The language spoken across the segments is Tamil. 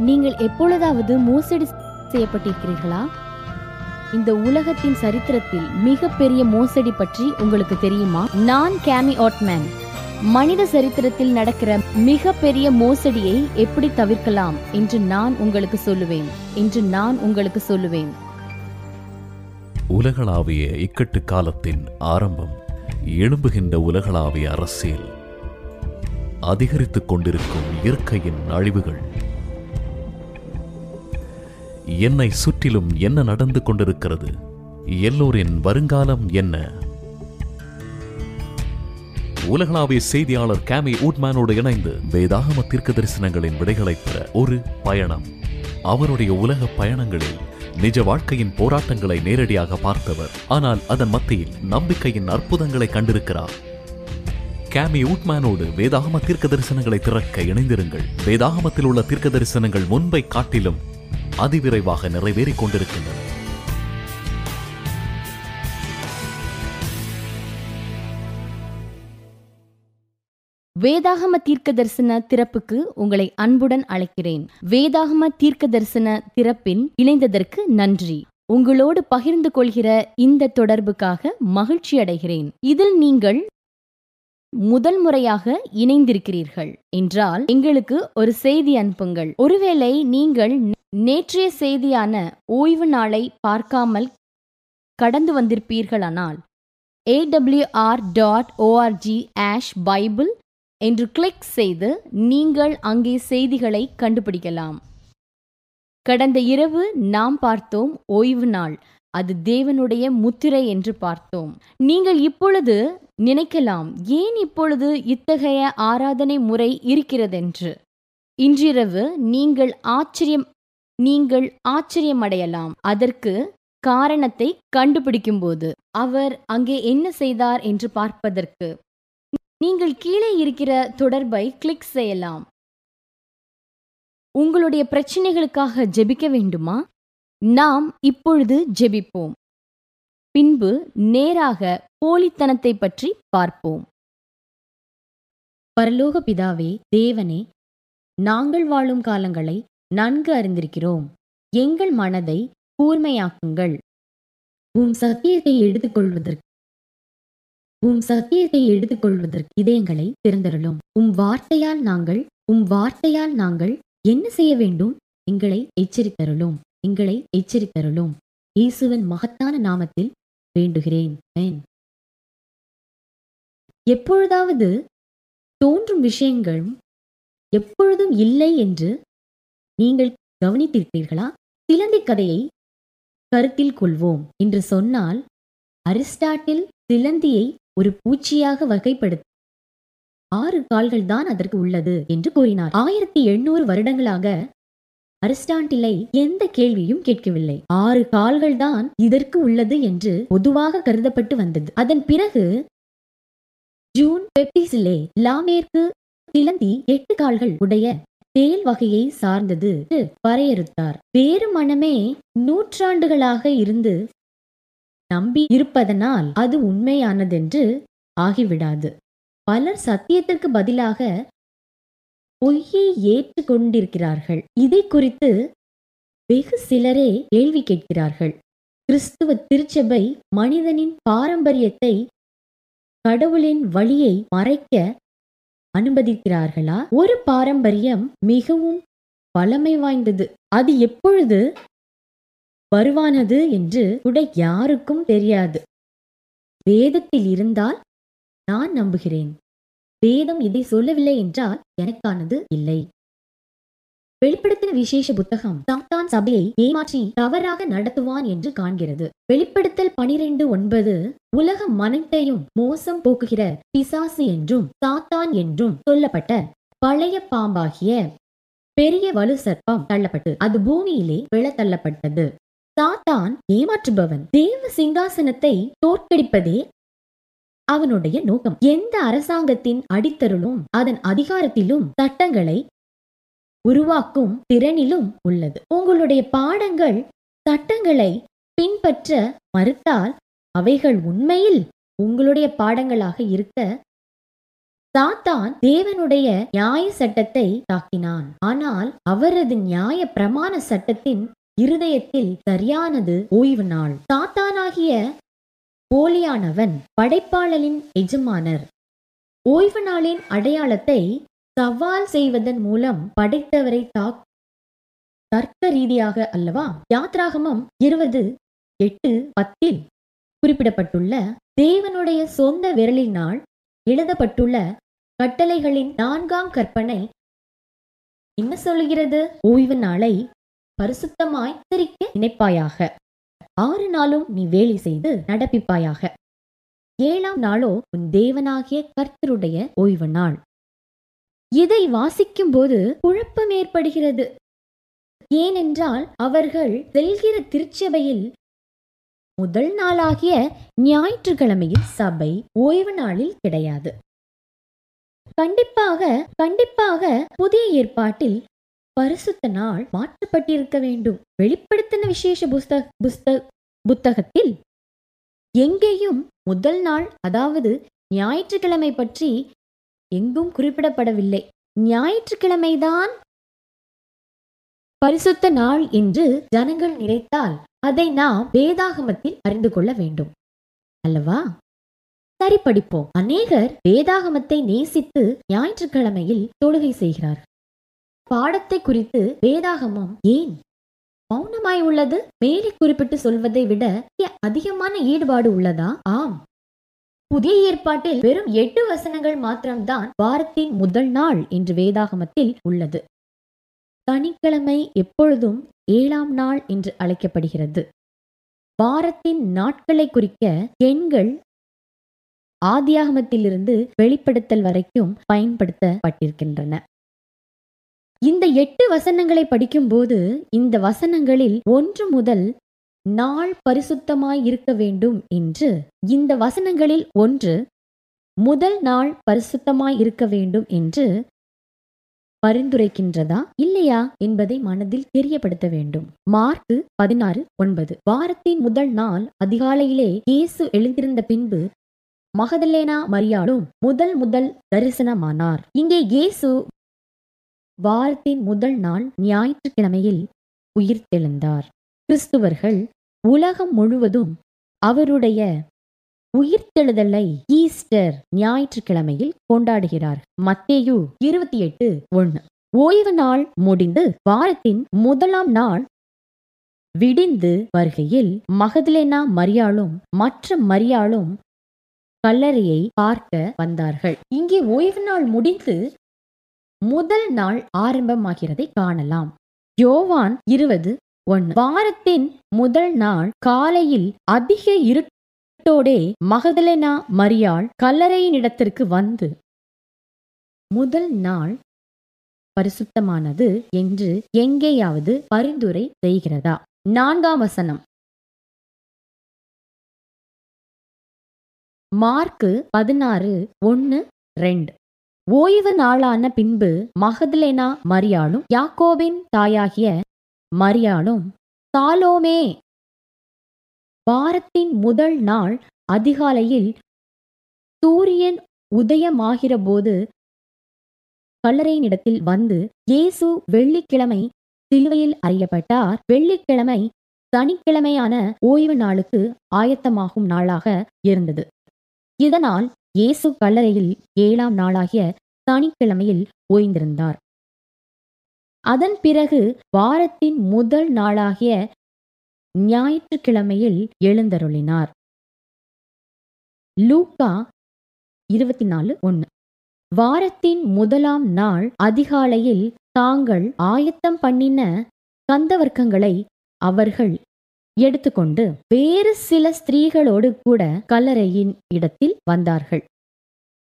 நீங்கள் எப்பொழுதாவது மோசடி செய்யப்பட்டிருக்கிறீர்களா? இந்த உலகத்தின் சரித்திரத்தில் மிகப்பெரிய மோசடி பற்றி உங்களுக்கு தெரியுமா? நான் கேமி ஆட்மேன் மனித சரித்திரத்தில் நடக்கிற மிகப்பெரிய மோசடியை எப்படி தவிர்க்கலாம் என்று நான் உங்களுக்கு சொல்லுவேன். என்று நான் உங்களுக்கு சொல்லுவேன். உலகளாவிய இக்கட்டு காலத்தின் ஆரம்பம் எழும்புகின்ற உலகளாவிய அரசியல். அதிகரித்துக் கொண்டிருக்கும் இயற்கையின் அழிவுகள். என்னை சுற்றிலும் என்ன நடந்து கொண்டிருக்கிறது? எல்லோரின் வருங்காலம் என்ன? உலகளாவிய செய்தியாளர் கேமி ஊட்மேனோடு இணைந்து வேதாகம தீர்க்க தரிசனங்களின் விடைகளை பெற ஒரு பயணம். அவருடைய உலக பயணங்களில் நிஜ வாழ்க்கையின் போராட்டங்களை நேரடியாக பார்த்தவர். ஆனால் அதன் மத்தியில் நம்பிக்கையின் அற்புதங்களை கண்டிருக்கிறார். கேமி ஊட்மேனோடு வேதாகம தீர்க்க தரிசனங்களை திறக்க இணைந்திருங்கள். வேதாகமத்தில் உள்ள தீர்க்க தரிசனங்கள் முன்பை காட்டிலும் அதிவிரைவாக நிறைவேறிக் கொண்டிருக்கின்றன. வேதாகம தீர்க்க தரிசன திறப்புக்கு உங்களை அன்புடன் அழைக்கிறேன். வேதாகம தீர்க்க தரிசன திறப்பின் இணைந்ததற்கு நன்றி. உங்களோடு பகிர்ந்து கொள்கிற இந்த தொடர்புக்காக மகிழ்ச்சி அடைகிறேன் இதில் நீங்கள் முதல் முறையாக இணைந்திருக்கிறீர்கள் என்றால் எங்களுக்கு ஒரு செய்தி அனுப்புங்கள். ஒருவேளை நீங்கள் நேற்றைய செய்தியான ஓய்வு நாளை பார்க்காமல் கடந்து வந்திருப்பீர்களானால் ஏடபிள்யூஆர் டாட் ஓஆர்ஜி ஆஷ் பைபிள் என்று கிளிக் செய்து நீங்கள் அங்கே செய்திகளை கண்டுபிடிக்கலாம். கடந்த இரவு நாம் பார்த்தோம் ஓய்வு நாள். அது தேவனுடைய முத்திரை என்று பார்த்தோம். நீங்கள் இப்பொழுது நினைக்கலாம் ஏன் இப்பொழுது இத்தகைய ஆராதனை முறை இருக்கிறதென்று? இன்றிரவு நீங்கள் ஆச்சரியம் நீங்கள் ஆச்சரியமடையலாம். அதற்கு காரணத்தை கண்டுபிடிக்கும் போது அவர் அங்கே என்ன செய்தார் என்று பார்ப்பதற்கு. நீங்கள் கீழே இருக்கிற தொடர்பை கிளிக் செய்யலாம். உங்களுடைய பிரச்சனைகளுக்காக ஜெபிக்க வேண்டுமா? நாம் இப்பொழுது ஜெபிப்போம். பின்பு நேராக போலித்தனத்தை பற்றி பார்ப்போம். பரலோக பிதாவே தேவனே நாங்கள் வாழும் காலங்களை நன்கு அறிந்திருக்கிறோம். எங்கள் மனதை கூர்மையாக்குங்கள். உம் சத்தியத்தை எடுத்துக்கொள்வதற்கு உம் சத்தியத்தை எடுத்துக்கொள்வதற்கு இதயங்களை திறந்தருளும். உம் வார்த்தையால் நாங்கள் உம் வார்த்தையால் நாங்கள் என்ன செய்ய வேண்டும் எங்களை எச்சரித்தருளும். எங்களை எச்சரித்தருளும். இயேசுவின் மகத்தான நாமத்தில் வேண்டுகிறேன். எப்பொழுதாவது தோன்றும் விஷயங்கள் எப்பொழுதும் இல்லை என்று நீங்கள் கவனித்திருக்கிறீர்களா சிலந்தி கதையை கருத்தில் கொள்வோம் என்று சொன்னால் அரிஸ்டாட்டில் சிலந்தியை ஒரு பூச்சியாக வகைப்படுத்த ஆறு கால்கள் தான் அதற்கு உள்ளது என்று கூறினார். ஆயிரத்தி எண்ணூறு வருடங்களாக அரிஸ்டாண்டிலை எந்த கேள்வியும் கேட்கவில்லை. ஆறு கால்கள் தான் இதற்கு உள்ளது என்று பொதுவாக கருதப்பட்டு வந்தது. அதன் பிறகு ஜூன் பெப்டிசிலே லாமேற்கு கிளந்தி எட்டு கால்கள் உடைய தேல் வகையை சார்ந்தது வரையறுத்தார். வேறு மனமே நூற்றாண்டுகளாக இருந்து நம்பி இருப்பதனால் அது உண்மையானதென்று ஆகிவிடாது. பலர் சத்தியத்திற்கு பதிலாக பொய்யை ஏற்றுக் கொண்டிருக்கிறார்கள் இதை குறித்து வெகு சிலரே கேள்வி கேட்கிறார்கள். கிறிஸ்துவ திருச்சபை மனிதனின் பாரம்பரியத்தை கடவுளின் வழியை மறைக்க அனுமதிக்கிறார்களா? ஒரு பாரம்பரியம் மிகவும் பழமை வாய்ந்தது. அது எப்பொழுது வருவானது என்று கூட யாருக்கும் தெரியாது. வேதத்தில் இருந்தால் நான் நம்புகிறேன். வேதம் இதை சொல்லவில்லை என்றால் எனக்கானது இல்லை. வெளிப்படுத்தின விசேஷ புத்தகம் சாத்தான் சபையை ஏமாற்றி தவறாக நடத்துவான் என்று காண்கிறது. வெளிப்படுத்தல் பனிரெண்டு ஒன்பது உலக மனத்தையும் மோசம் போக்குகிற பிசாசு என்றும் சாத்தான் என்றும் சொல்லப்பட்ட பழைய பாம்பாகிய பெரிய வலு சர்ப்பம் தள்ளப்பட்டு அது பூமியிலே விழத்தள்ளப்பட்டது. சாத்தான் ஏமாற்றுபவன். தேவ சிங்காசனத்தை தோற்கடிப்பதே அவனுடைய நோக்கம். எந்த அரசாங்கத்தின் அடித்தருளும் அதன் அதிகாரத்திலும் சட்டங்களை உருவாக்கும் திறனிலும் உள்ளது. உங்களுடைய பாடங்கள் சட்டங்களை பின்பற்ற மறுத்தால் அவைகள் உண்மையில் உங்களுடைய பாடங்களாக இருக்க சாத்தான் தேவனுடைய நியாய சட்டத்தை தாக்கினான். ஆனால் அவரது நியாய பிரமாண சட்டத்தின் இருதயத்தில் சரியானது ஓய்வு நாள். சாத்தானாகிய போலியானவன் படைப்பாளலின் எஜமானர். ஓய்வு நாளின் அடையாளத்தை சவால் செய்வதன் மூலம் படைத்தவரை தாக் தர்க்க ரீதியாக அல்லவா? யாத்ராகமம் இருபது எட்டு பத்தில் குறிப்பிடப்பட்டுள்ள தேவனுடைய சொந்த விரலினால் எழுதப்பட்டுள்ள கட்டளைகளின் நான்காம் கற்பனை என்ன சொல்லுகிறது? ஓய்வு நாளை பரிசுத்தமாய் சிரிக்க நினைப்பாயாக. ஆறு நாளும் நீ வேலை செய்து நடப்பிப்பாயாக. ஏழாம் நாளோ உன் தேவனாகிய கர்த்தருடைய ஓய்வு நாள். இதை வாசிக்கும் போது குழப்பம் ஏற்படுகிறது. ஏனென்றால் அவர்கள் செல்கிற திருச்சபையில் முதல் நாளாகிய ஞாயிற்றுக்கிழமையில் சபை ஓய்வு நாளில் கிடையாது. கண்டிப்பாக கண்டிப்பாக புதிய ஏற்பாட்டில் பரிசுத்த நாள் மாற்றப்பட்டிருக்க வேண்டும். வெளிப்படுத்தின விசேஷ புஸ்தக புஸ்த புத்தகத்தில் எங்கேயும் முதல் நாள் அதாவது ஞாயிற்றுக்கிழமை பற்றி எங்கும் குறிப்பிடப்படவில்லை. ஞாயிற்றுக்கிழமைதான் பரிசுத்த நாள் என்று ஜனங்கள் நினைத்தால் அதை நாம் வேதாகமத்தில் அறிந்து கொள்ள வேண்டும். அல்லவா? சரி படிப்போம் அநேகர் வேதாகமத்தை நேசித்து ஞாயிற்றுக்கிழமையில் தொழுகை செய்கிறார் பாடத்தை குறித்து வேதாகமம் ஏன்? மௌனமாய் உள்ளது? மேலே குறிப்பிட்டு சொல்வதை விட அதிகமான ஈடுபாடு உள்ளதா? ஆம். புதிய ஏற்பாட்டில் வெறும் எட்டு வசனங்கள் மாத்திரம்தான் வாரத்தின் முதல் நாள் என்று வேதாகமத்தில் உள்ளது. சனிக்கிழமை எப்பொழுதும் ஏழாம் நாள் என்று அழைக்கப்படுகிறது. வாரத்தின் நாட்களை குறிக்க எண்கள் ஆதியாகமத்திலிருந்து வெளிப்படுத்தல் வரைக்கும் பயன்படுத்தப்பட்டிருக்கின்றன. இந்த எட்டு வசனங்களை படிக்கும்போது இந்த வசனங்களில் ஒன்று முதல் நாள் பரிசுத்தமாய் இருக்க வேண்டும் என்று இந்த வசனங்களில் ஒன்று முதல் நாள் பரிசுத்தமாய் இருக்க வேண்டும் என்று பரிந்துரைக்கின்றதா இல்லையா என்பதை மனதில் தெரியப்படுத்த வேண்டும். மார்க் பதினாறு ஒன்பது. வாரத்தின் முதல் நாள் அதிகாலையிலே இயேசு எழுந்திருந்த பின்பு மகதலேனா மரியாளும் முதல் முதல் தரிசனமானார். இங்கே இயேசு வாரத்தின் முதல் நாள் ஞாயிற்றுக்கிழமையில் உயிர்த்தெழுந்தார் கிறிஸ்துவர்கள் உலகம் முழுவதும் அவருடைய உயிர்த்தெழுதலை ஈஸ்டர் ஞாயிற்றுக்கிழமையில் கொண்டாடுகிறார் மத்தேயு இருபத்தி எட்டு ஒன்று. ஓய்வு நாள் முடிந்து வாரத்தின் முதலாம் நாள் விடிந்து வருகையில் மகதலேனா மரியாளும் மற்ற மரியாளும் கல்லறையை பார்க்க வந்தார்கள். இங்கே ஓய்வு நாள் முடிந்து முதல் நாள் ஆரம்பமாகிறதை காணலாம். யோவான் இருபது ஒன்று வாரத்தின் முதல் நாள் காலையில் அதிக இருட்டோடே மகதலேனா மரியாள் கல்லறையினிடத்திற்கு வந்து முதல் நாள் பரிசுத்தமானது என்று எங்கேயாவது பரிந்துரை செய்கிறதா? நான்காம் வசனம். மார்க்கு பதினாறு ஒன்னு ரெண்டு. ஓய்வு நாளான பின்பு மகதலேனா மரியாளும் யாக்கோபின் தாயாகிய மரியாளும் சாலோமே! வாரத்தின் முதல் நாள் அதிகாலையில் சூரியன் உதயமாகிறபோது கல்லறையினிடத்தில் வந்து இயேசு வெள்ளிக்கிழமை சிலுவையில் அறியப்பட்டார். வெள்ளிக்கிழமை சனிக்கிழமையான ஓய்வு நாளுக்கு ஆயத்தமாகும் நாளாக இருந்தது. இதனால் இயேசு கல்லறையில் ஏழாம் நாளாகிய சனிக்கிழமையில் ஓய்ந்திருந்தார். அதன் பிறகு வாரத்தின் முதல் நாளாகிய ஞாயிற்றுக்கிழமையில் எழுந்தருளினார். லூக்கா இருபத்தி நாலு ஒன்று வாரத்தின் முதலாம் நாள் அதிகாலையில் தாங்கள் ஆயத்தம் பண்ணின கந்தவர்க்கங்களை அவர்கள் எடுத்துக்கொண்டு வேறு சில ஸ்திரீகளோடு கூட கல்லறையின் இடத்தில் வந்தார்கள்.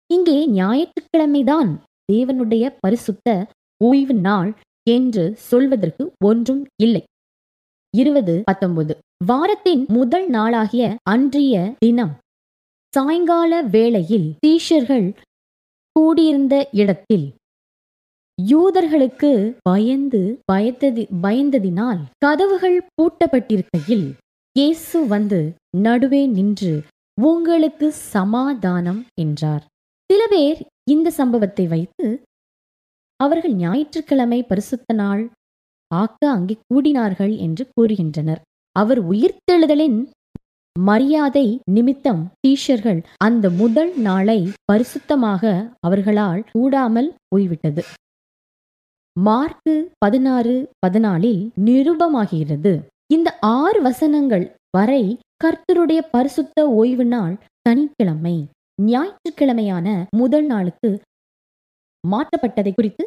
இங்கே ஞாயிற்றுக்கிழமைதான் தேவனுடைய பரிசுத்த ஓய்வு நாள் என்று சொல்வதற்கு ஒன்றும் இல்லை. இருபது பத்தொன்பது. வாரத்தின் முதல் நாளாகிய அன்றைய தினம் சாயங்கால வேளையில் தீஷர்கள் கூடியிருந்த இடத்தில் யூதர்களுக்கு பயந்து பயத்ததி பயந்ததினால் கதவுகள் பூட்டப்பட்டிருக்கையில் இயேசு வந்து நடுவே நின்று உங்களுக்கு சமாதானம் என்றார். சில பேர் இந்த சம்பவத்தை வைத்து அவர்கள் ஞாயிற்றுக்கிழமை பரிசுத்த நாள் ஆக்க அங்கே கூடினார்கள் என்று கூறுகின்றனர். அவர் உயிர்த்தெழுதலின் மரியாதை நிமித்தம் டீஷர்கள் அந்த முதல் நாளை பரிசுத்தமாக அவர்களால் கூடாமல் போய்விட்டது. மார்க்கு பதினாறு பதினாலில் நிரூபமாகிறது. இந்த ஆறு வசனங்கள் வரை கர்த்தருடைய பரிசுத்த ஓய்வு நாள் சனிக்கிழமை. ஞாயிற்றுக்கிழமையான முதல் நாளுக்கு மாற்றப்பட்டதை குறித்து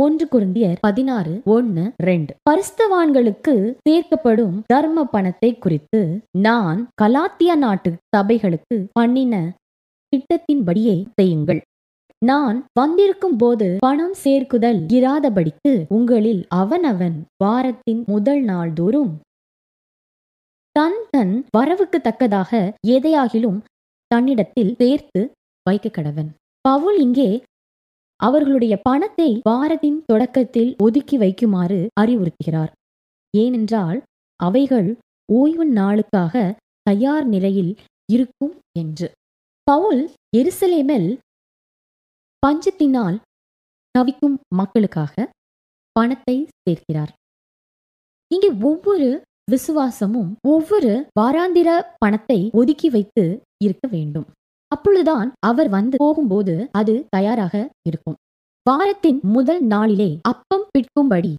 ஒன்று குருந்தியர் பதினாறு ஒன்னு ரெண்டு. பரிஸ்தவான்களுக்கு சேர்க்கப்படும் தர்ம பணத்தை குறித்து நான் கலாத்திய நாட்டு சபைகளுக்கு பண்ணின திட்டத்தின்படியே செய்யுங்கள். நான் வந்திருக்கும் போது பணம் சேர்க்குதல் இராதபடிக்கு உங்களில் அவனவன் வாரத்தின் முதல் நாள் தோறும் தன் தன் வரவுக்கு தக்கதாக எதையாகிலும் தன்னிடத்தில் சேர்த்து வைக்க கடவன் பவுல் இங்கே அவர்களுடைய பணத்தை வாரத்தின் தொடக்கத்தில் ஒதுக்கி வைக்குமாறு அறிவுறுத்துகிறார். ஏனென்றால் அவைகள் ஓய்வு நாளுக்காக தயார் நிலையில் இருக்கும் என்று. பவுல் எருசலேமில் பஞ்சத்தினால் தவிக்கும் மக்களுக்காக பணத்தை சேர்க்கிறார். இங்கே ஒவ்வொரு விசுவாசமும் ஒவ்வொரு வாராந்திர பணத்தை ஒதுக்கி வைத்து இருக்க வேண்டும். அப்பொழுதுதான் அவர் வந்து போகும்போது அது தயாராக இருக்கும். வாரத்தின் முதல் நாளிலே அப்பம் பிற்கும்படி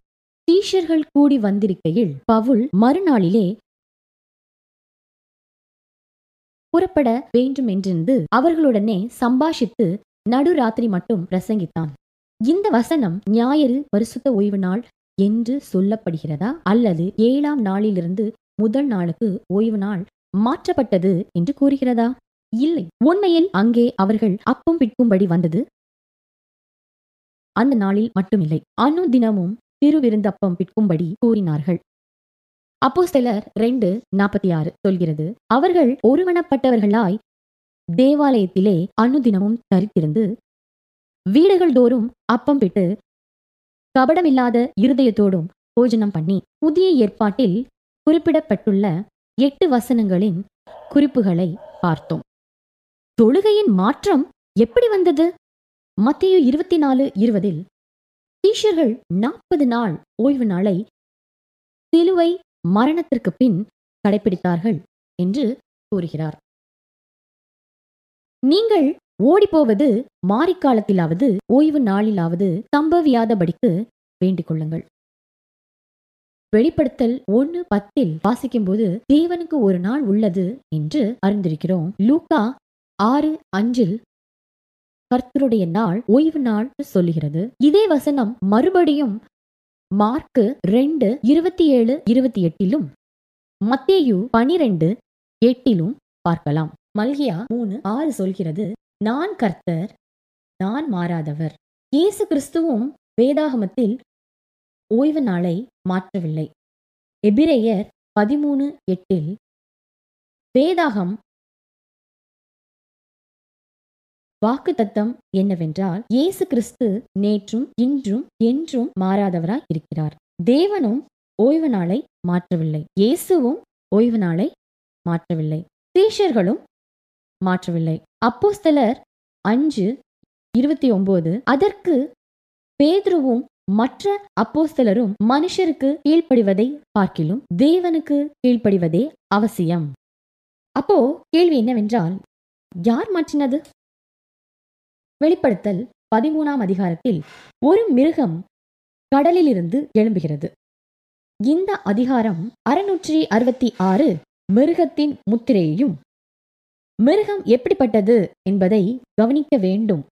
டீஷர்கள் கூடி வந்திருக்கையில் பவுல் மறுநாளிலே புறப்பட வேண்டும் என்றிருந்து அவர்களுடனே சம்பாஷித்து நடுராத்திரி மட்டும் பிரசங்கித்தான். இந்த வசனம் ஞாயிறு பரிசுத்த ஓய்வு நாள் என்று சொல்லப்படுகிறதா? அல்லது ஏழாம் நாளிலிருந்து முதல் நாளுக்கு ஓய்வு நாள் மாற்றப்பட்டது என்று கூறுகிறதா? இல்லை. உண்மையில் அங்கே அவர்கள் அப்பும் பிற்கும்படி வந்தது. அந்த நாளில் மட்டுமில்லை. அனு தினமும் திருவிருந்தப்பம் பிற்கும்படி கூறினார்கள். அப்போ சிலர் ரெண்டு நாற்பத்தி ஆறு சொல்கிறது அவர்கள் ஒருமனப்பட்டவர்களாய் தேவாலயத்திலே அனுதினமும் தரித்திருந்து வீடுகள் தோறும் அப்பம் பிட்டு கபடமில்லாத இருதயத்தோடும் போஜனம் பண்ணி புதிய ஏற்பாட்டில் குறிப்பிடப்பட்டுள்ள எட்டு வசனங்களின் குறிப்புகளை பார்த்தோம். தொழுகையின் மாற்றம் எப்படி வந்தது? மத்திய இருபத்தி நாலு இருபதில் ஈஷர்கள் நாற்பது நாள் ஓய்வு நாளை சிலுவை மரணத்திற்கு பின் கடைபிடித்தார்கள் என்று கூறுகிறார். நீங்கள் ஓடிப்போவது மாரிக்காலத்திலாவது ஓய்வு நாளிலாவது சம்பவியாதபடிக்கு வேண்டிக் கொள்ளுங்கள். வெளிப்படுத்தல் ஒன்னு பத்தில் வாசிக்கும்போது தேவனுக்கு ஒரு நாள் உள்ளது என்று அறிந்திருக்கிறோம். லூக்கா ஆறு அஞ்சில் கர்த்தருடைய நாள் ஓய்வு நாள் சொல்லுகிறது. இதே வசனம் மறுபடியும் மார்க்கு ரெண்டு இருபத்தி ஏழு இருபத்தி எட்டிலும் மத்தேயு பனிரெண்டு எட்டிலும் பார்க்கலாம். மல்கியா மூணு ஆறு சொல்கிறது நான் கர்த்தர் நான் மாறாதவர். இயேசு கிறிஸ்துவும் வேதாகமத்தில் ஓய்வு நாளை மாற்றவில்லை. எபிரேயர் பதிமூணு எட்டில் வேதாகம் வாக்குத்தத்தம் என்னவென்றால் இயேசு கிறிஸ்து நேற்றும் இன்றும் என்றும் மாறாதவராய் இருக்கிறார். தேவனும் ஓய்வு நாளை மாற்றவில்லை. இயேசுவும் ஓய்வு நாளை மாற்றவில்லை. சீஷர்களும் மாற்றவில்லை. அப்போஸ்தலர் அஞ்சு இருபத்தி ஒன்பது அதற்கு பேதுருவும் மற்ற அப்போஸ்தலரும் மனுஷருக்கு கீழ்ப்படிவதை பார்க்கிலும் தேவனுக்கு கீழ்ப்படிவதே அவசியம். அப்போ கேள்வி என்னவென்றால் யார் மாற்றினது? வெளிப்படுத்தல் பதிமூணாம் அதிகாரத்தில் ஒரு மிருகம் கடலிலிருந்து எழும்புகிறது. இந்த அதிகாரம் அறுநூற்றி அறுபத்தி ஆறு மிருகத்தின் முத்திரையையும் மிருகம் எப்படிப்பட்டது என்பதை கவனிக்க வேண்டும்.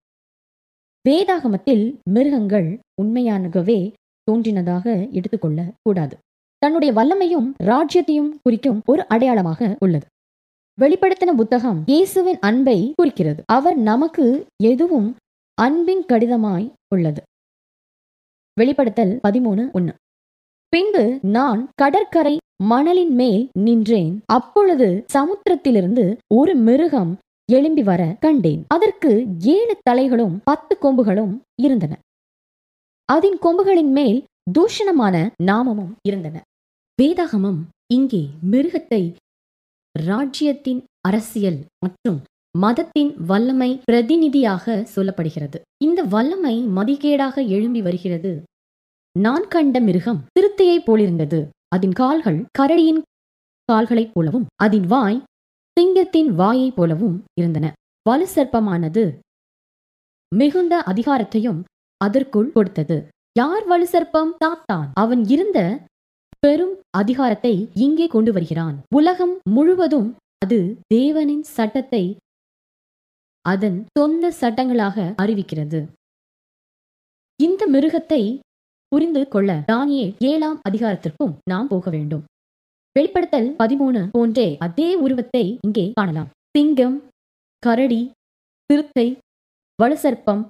வேதாகமத்தில் மிருகங்கள் உண்மையானகவே தோன்றினதாக எடுத்துக்கொள்ள கூடாது தன்னுடைய வல்லமையும் ராஜ்யத்தையும் குறிக்கும் ஒரு அடையாளமாக உள்ளது. வெளிப்படுத்தின புத்தகம் இயேசுவின் அன்பை குறிக்கிறது. அவர் நமக்கு எதுவும் அன்பின் கடிதமாய் உள்ளது. வெளிப்படுத்தல் பதிமூணு ஒன்று பின்பு நான் கடற்கரை மணலின் மேல் நின்றேன். அப்பொழுது சமுத்திரத்திலிருந்து ஒரு மிருகம் எழும்பி வர கண்டேன். அதற்கு ஏழு தலைகளும் பத்து கொம்புகளும் இருந்தன. அதன் கொம்புகளின் மேல் தூஷணமான நாமமும் இருந்தன. வேதாகமம் இங்கே மிருகத்தை ராஜ்யத்தின் அரசியல் மற்றும் மதத்தின் வல்லமை பிரதிநிதியாக சொல்லப்படுகிறது. இந்த வல்லமை மதிகேடாக எழும்பி வருகிறது. நான் கண்ட மிருகம் திருத்தையைப் போலிருந்தது. அதன் கால்கள் கரடியின் கால்களைப் போலவும் அதன் வாய் சிங்கத்தின் வாயைப் போலவும் இருந்தன. வலு சர்ப்பமானது மிகுந்த அதிகாரத்தையும் அதற்குள் கொடுத்தது. யார் வலு சர்ப்பம்? சாத்தான். அவன் இருந்த பெரும் அதிகாரத்தை இங்கே கொண்டு வருகிறான். உலகம் முழுவதும் அது தேவனின் சட்டத்தை அதன் சொந்த சட்டங்களாக அறிவிக்கிறது. இந்த மிருகத்தை புரிந்து கொள்ள தானியே ஏழாம் அதிகாரத்திற்கும் நாம் போக வேண்டும். வெளிப்படுத்தல் பதிமூணு போன்றே அதே உருவத்தை இங்கே காணலாம். சிங்கம் கரடி சிறுத்தை வலுசர்ப்பம்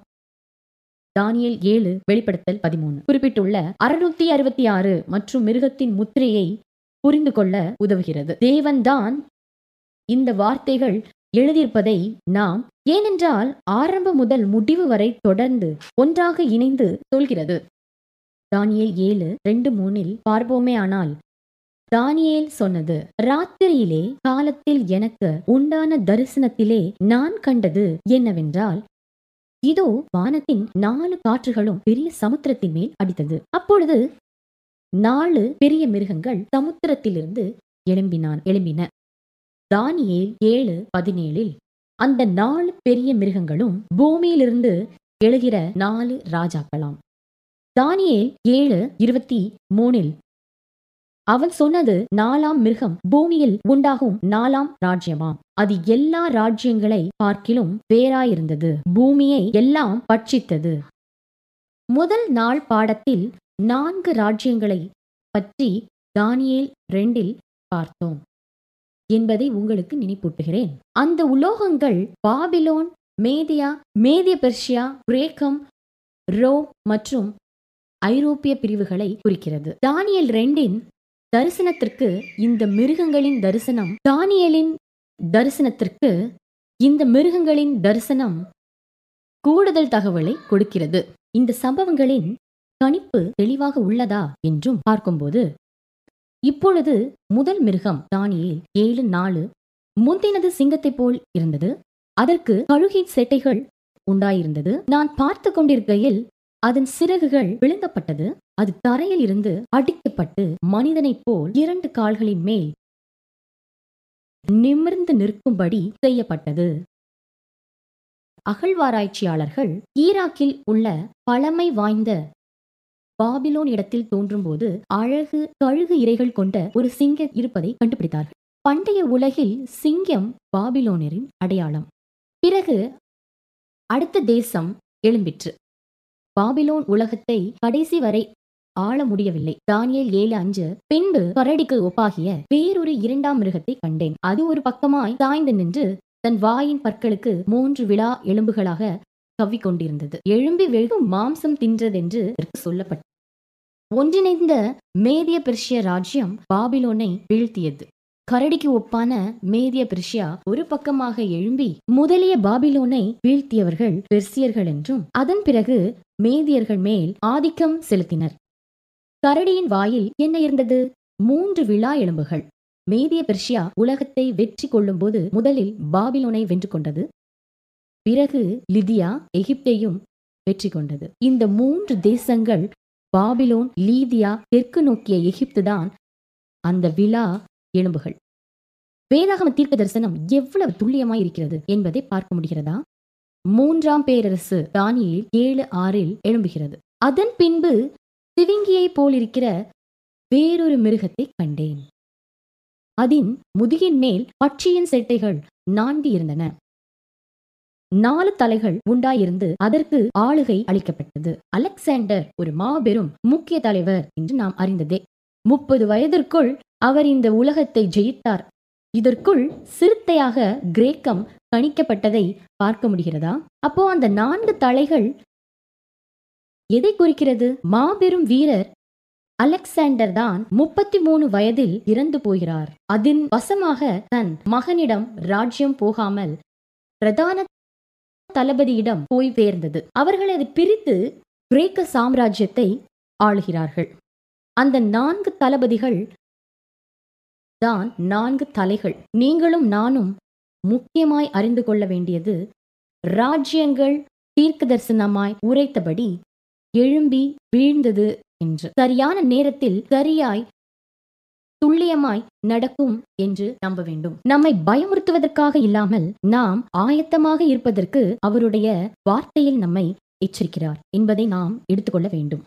தானியல் ஏழு வெளிப்படுத்தல் பதிமூணு. குறிப்பிட்டுள்ள அறுநூத்தி அறுபத்தி ஆறு மற்றும் மிருகத்தின் முத்திரையை புரிந்து கொள்ள உதவுகிறது. தேவன்தான் இந்த வார்த்தைகள் எழுதியிருப்பதை நாம் ஏனென்றால் ஆரம்பம் முதல் முடிவு வரை தொடர்ந்து ஒன்றாக இணைந்து சொல்கிறது. தானியல் ஏழு ரெண்டு மூணில் பார்ப்போமே ஆனால் தானியேல் சொன்னது ராத்திரியிலே காலத்தில் எனக்கு உண்டான தரிசனத்திலே நான் கண்டது என்னவென்றால் இதோ வானத்தின் நாலு காற்றுகளும் பெரிய சமுத்திரத்தின் மேல் அடித்தது. அப்பொழுது நாலு பெரிய மிருகங்கள் சமுத்திரத்திலிருந்து எழும்பினான் எழும்பின. தானியேல் ஏழு பதினேழில் அந்த நாலு பெரிய மிருகங்களும் பூமியிலிருந்து எழுகிற நாலு ராஜாக்களாம். தானியேல் ஏழு இருபத்தி மூணில் அவன் சொன்னது நாலாம் மிருகம் பூமியில் உண்டாகும் நாலாம் ராஜ்யமாம். அது எல்லா ராஜ்யங்களை பார்க்கிலும் வேறாயிருந்தது. பூமியை எல்லாம் பட்சித்தது. முதல் நாள் பாடத்தில் நான்கு ராஜ்யங்களை பற்றி தானியேல் ரெண்டில் பார்த்தோம் என்பதை உங்களுக்கு நினைப்பூட்டுகிறேன். அந்த உலோகங்கள் பாபிலோன் மேதியா மேதிய பெர்ஷியா கிரேக்கம் ரோ மற்றும் ஐரோப்பிய பிரிவுகளை குறிக்கிறது. தானியல் ரெண்டின் தரிசனத்திற்கு இந்த மிருகங்களின் தரிசனம் தானியலின் தரிசனத்திற்கு இந்த மிருகங்களின் தரிசனம் கூடுதல் தகவலை கொடுக்கிறது. இந்த சம்பவங்களின் கணிப்பு தெளிவாக உள்ளதா என்றும் பார்க்கும்போது இப்பொழுது முதல் மிருகம் தானியில் ஏழு நாலு முந்தினது சிங்கத்தைப் போல் இருந்தது. அதற்கு கழுகின் செட்டைகள் உண்டாயிருந்தது. நான் பார்த்து கொண்டிருக்கையில் அதன் சிறகுகள் விழுங்கப்பட்டது. அது தரையில் இருந்து அடிக்கப்பட்டு மனிதனைப் போல் இரண்டு கால்களின் மேல் நிமிர்ந்து நிற்கும்படி செய்யப்பட்டது. அகழ்வாராய்ச்சியாளர்கள் ஈராக்கில் உள்ள பழமை வாய்ந்த பாபிலோன் இடத்தில் தோன்றும்போது அழகு கழுகு இரைகள் கொண்ட ஒரு சிங்கம் இருப்பதை கண்டுபிடித்தார்கள். பண்டைய உலகில் சிங்கம் பாபிலோனரின் அடையாளம். பிறகு அடுத்த தேசம் எழும்பிற்று. பாபிலோன் உலகத்தை கடைசி வரை ஆள முடியவில்லை. தானியல் ஏழு அஞ்சு. பின்பு கரடிக்கு ஒப்பாகிய வேறொரு இரண்டாம் மிருகத்தை கண்டேன். அது ஒரு பக்கமாய் தாய்ந்து நின்று தன் வாயின் பற்களுக்கு மூன்று விழா எலும்புகளாக கவ்விக்கொண்டிருந்தது. எழும்பி வெகும் மாம்சம் தின்றதென்று சொல்லப்பட்டது. ஒன்றிணைந்த மேதிய பெர்ஷிய ராஜ்யம் பாபிலோனை வீழ்த்தியது. கரடிக்கு ஒப்பான மேதிய பெர்ஷியா ஒரு பக்கமாக எழும்பி முதலிய பாபிலோனை வீழ்த்தியவர்கள் பெர்சியர்கள் என்றும் அதன் பிறகு மேதியர்கள் மேல் ஆதிக்கம் செலுத்தினர். கரடியின் வாயில் என்ன இருந்தது? மூன்று விழா எலும்புகள். மேதிய பெர்ஷியா உலகத்தை வெற்றி கொள்ளும்போது முதலில் பாபிலோனை வென்று கொண்டது. பிறகு லிதியா எகிப்தையும் வெற்றி கொண்டது. இந்த மூன்று தேசங்கள் பாபிலோன் லீதியா தெற்கு நோக்கிய எகிப்து தான் அந்த விழா எலும்புகள். வேதாகம தீர்க்க தரிசனம் எவ்வளவு துல்லியமாய் இருக்கிறது என்பதை பார்க்க முடிகிறதா? மூன்றாம் பேரரசு தானியில் ஏழு ஆறில் எழும்புகிறது. அதன் பின்பு சிவிங்கியை போலிருக்கிற வேறொரு மிருகத்தை கண்டேன். அதன் முதுகின் மேல் பட்சியின் செட்டைகள் நான்கு இருந்தன நாலு தலைகள் உண்டாயிருந்து அதற்கு ஆளுகை அளிக்கப்பட்டது. அலெக்சாண்டர் ஒரு மாபெரும் முக்கிய தலைவர் என்று நாம் அறிந்ததே. முப்பது வயதிற்குள் அவர் இந்த உலகத்தை ஜெயித்தார். இதற்குள் சிறுத்தையாக கிரேக்கம் கணிக்கப்பட்டதை பார்க்க முடிகிறதா? அப்போ அந்த நான்கு தலைகள் எதை குறிக்கிறது? மாபெரும் வீரர் அலெக்சாண்டர் தான் முப்பத்தி மூணு வயதில் இறந்து போகிறார். அதன் வசமாக தன் மகனிடம் ராஜ்யம் போகாமல் பிரதான தளபதியிடம் போய் சேர்ந்தது. அவர்கள் அதை பிரித்து கிரேக்க சாம்ராஜ்யத்தை ஆளுகிறார்கள். அந்த நான்கு தளபதிகள் தான் நான்கு தலைகள். நீங்களும் நானும் முக்கியமாய் அறிந்து கொள்ள வேண்டியது ராஜ்யங்கள் தீர்க்க தரிசனமாய் உரைத்தபடி எழும்பி வீழ்ந்தது என்று. சரியான நேரத்தில் சரியாய் துல்லியமாய் நடக்கும் என்று நம்ப வேண்டும். நம்மை பயமுறுத்துவதற்காக இல்லாமல் நாம் ஆயத்தமாக இருப்பதற்கு அவருடைய வார்த்தையில் நம்மை எச்சரிக்கிறார் என்பதை நாம் எடுத்துக்கொள்ள வேண்டும்.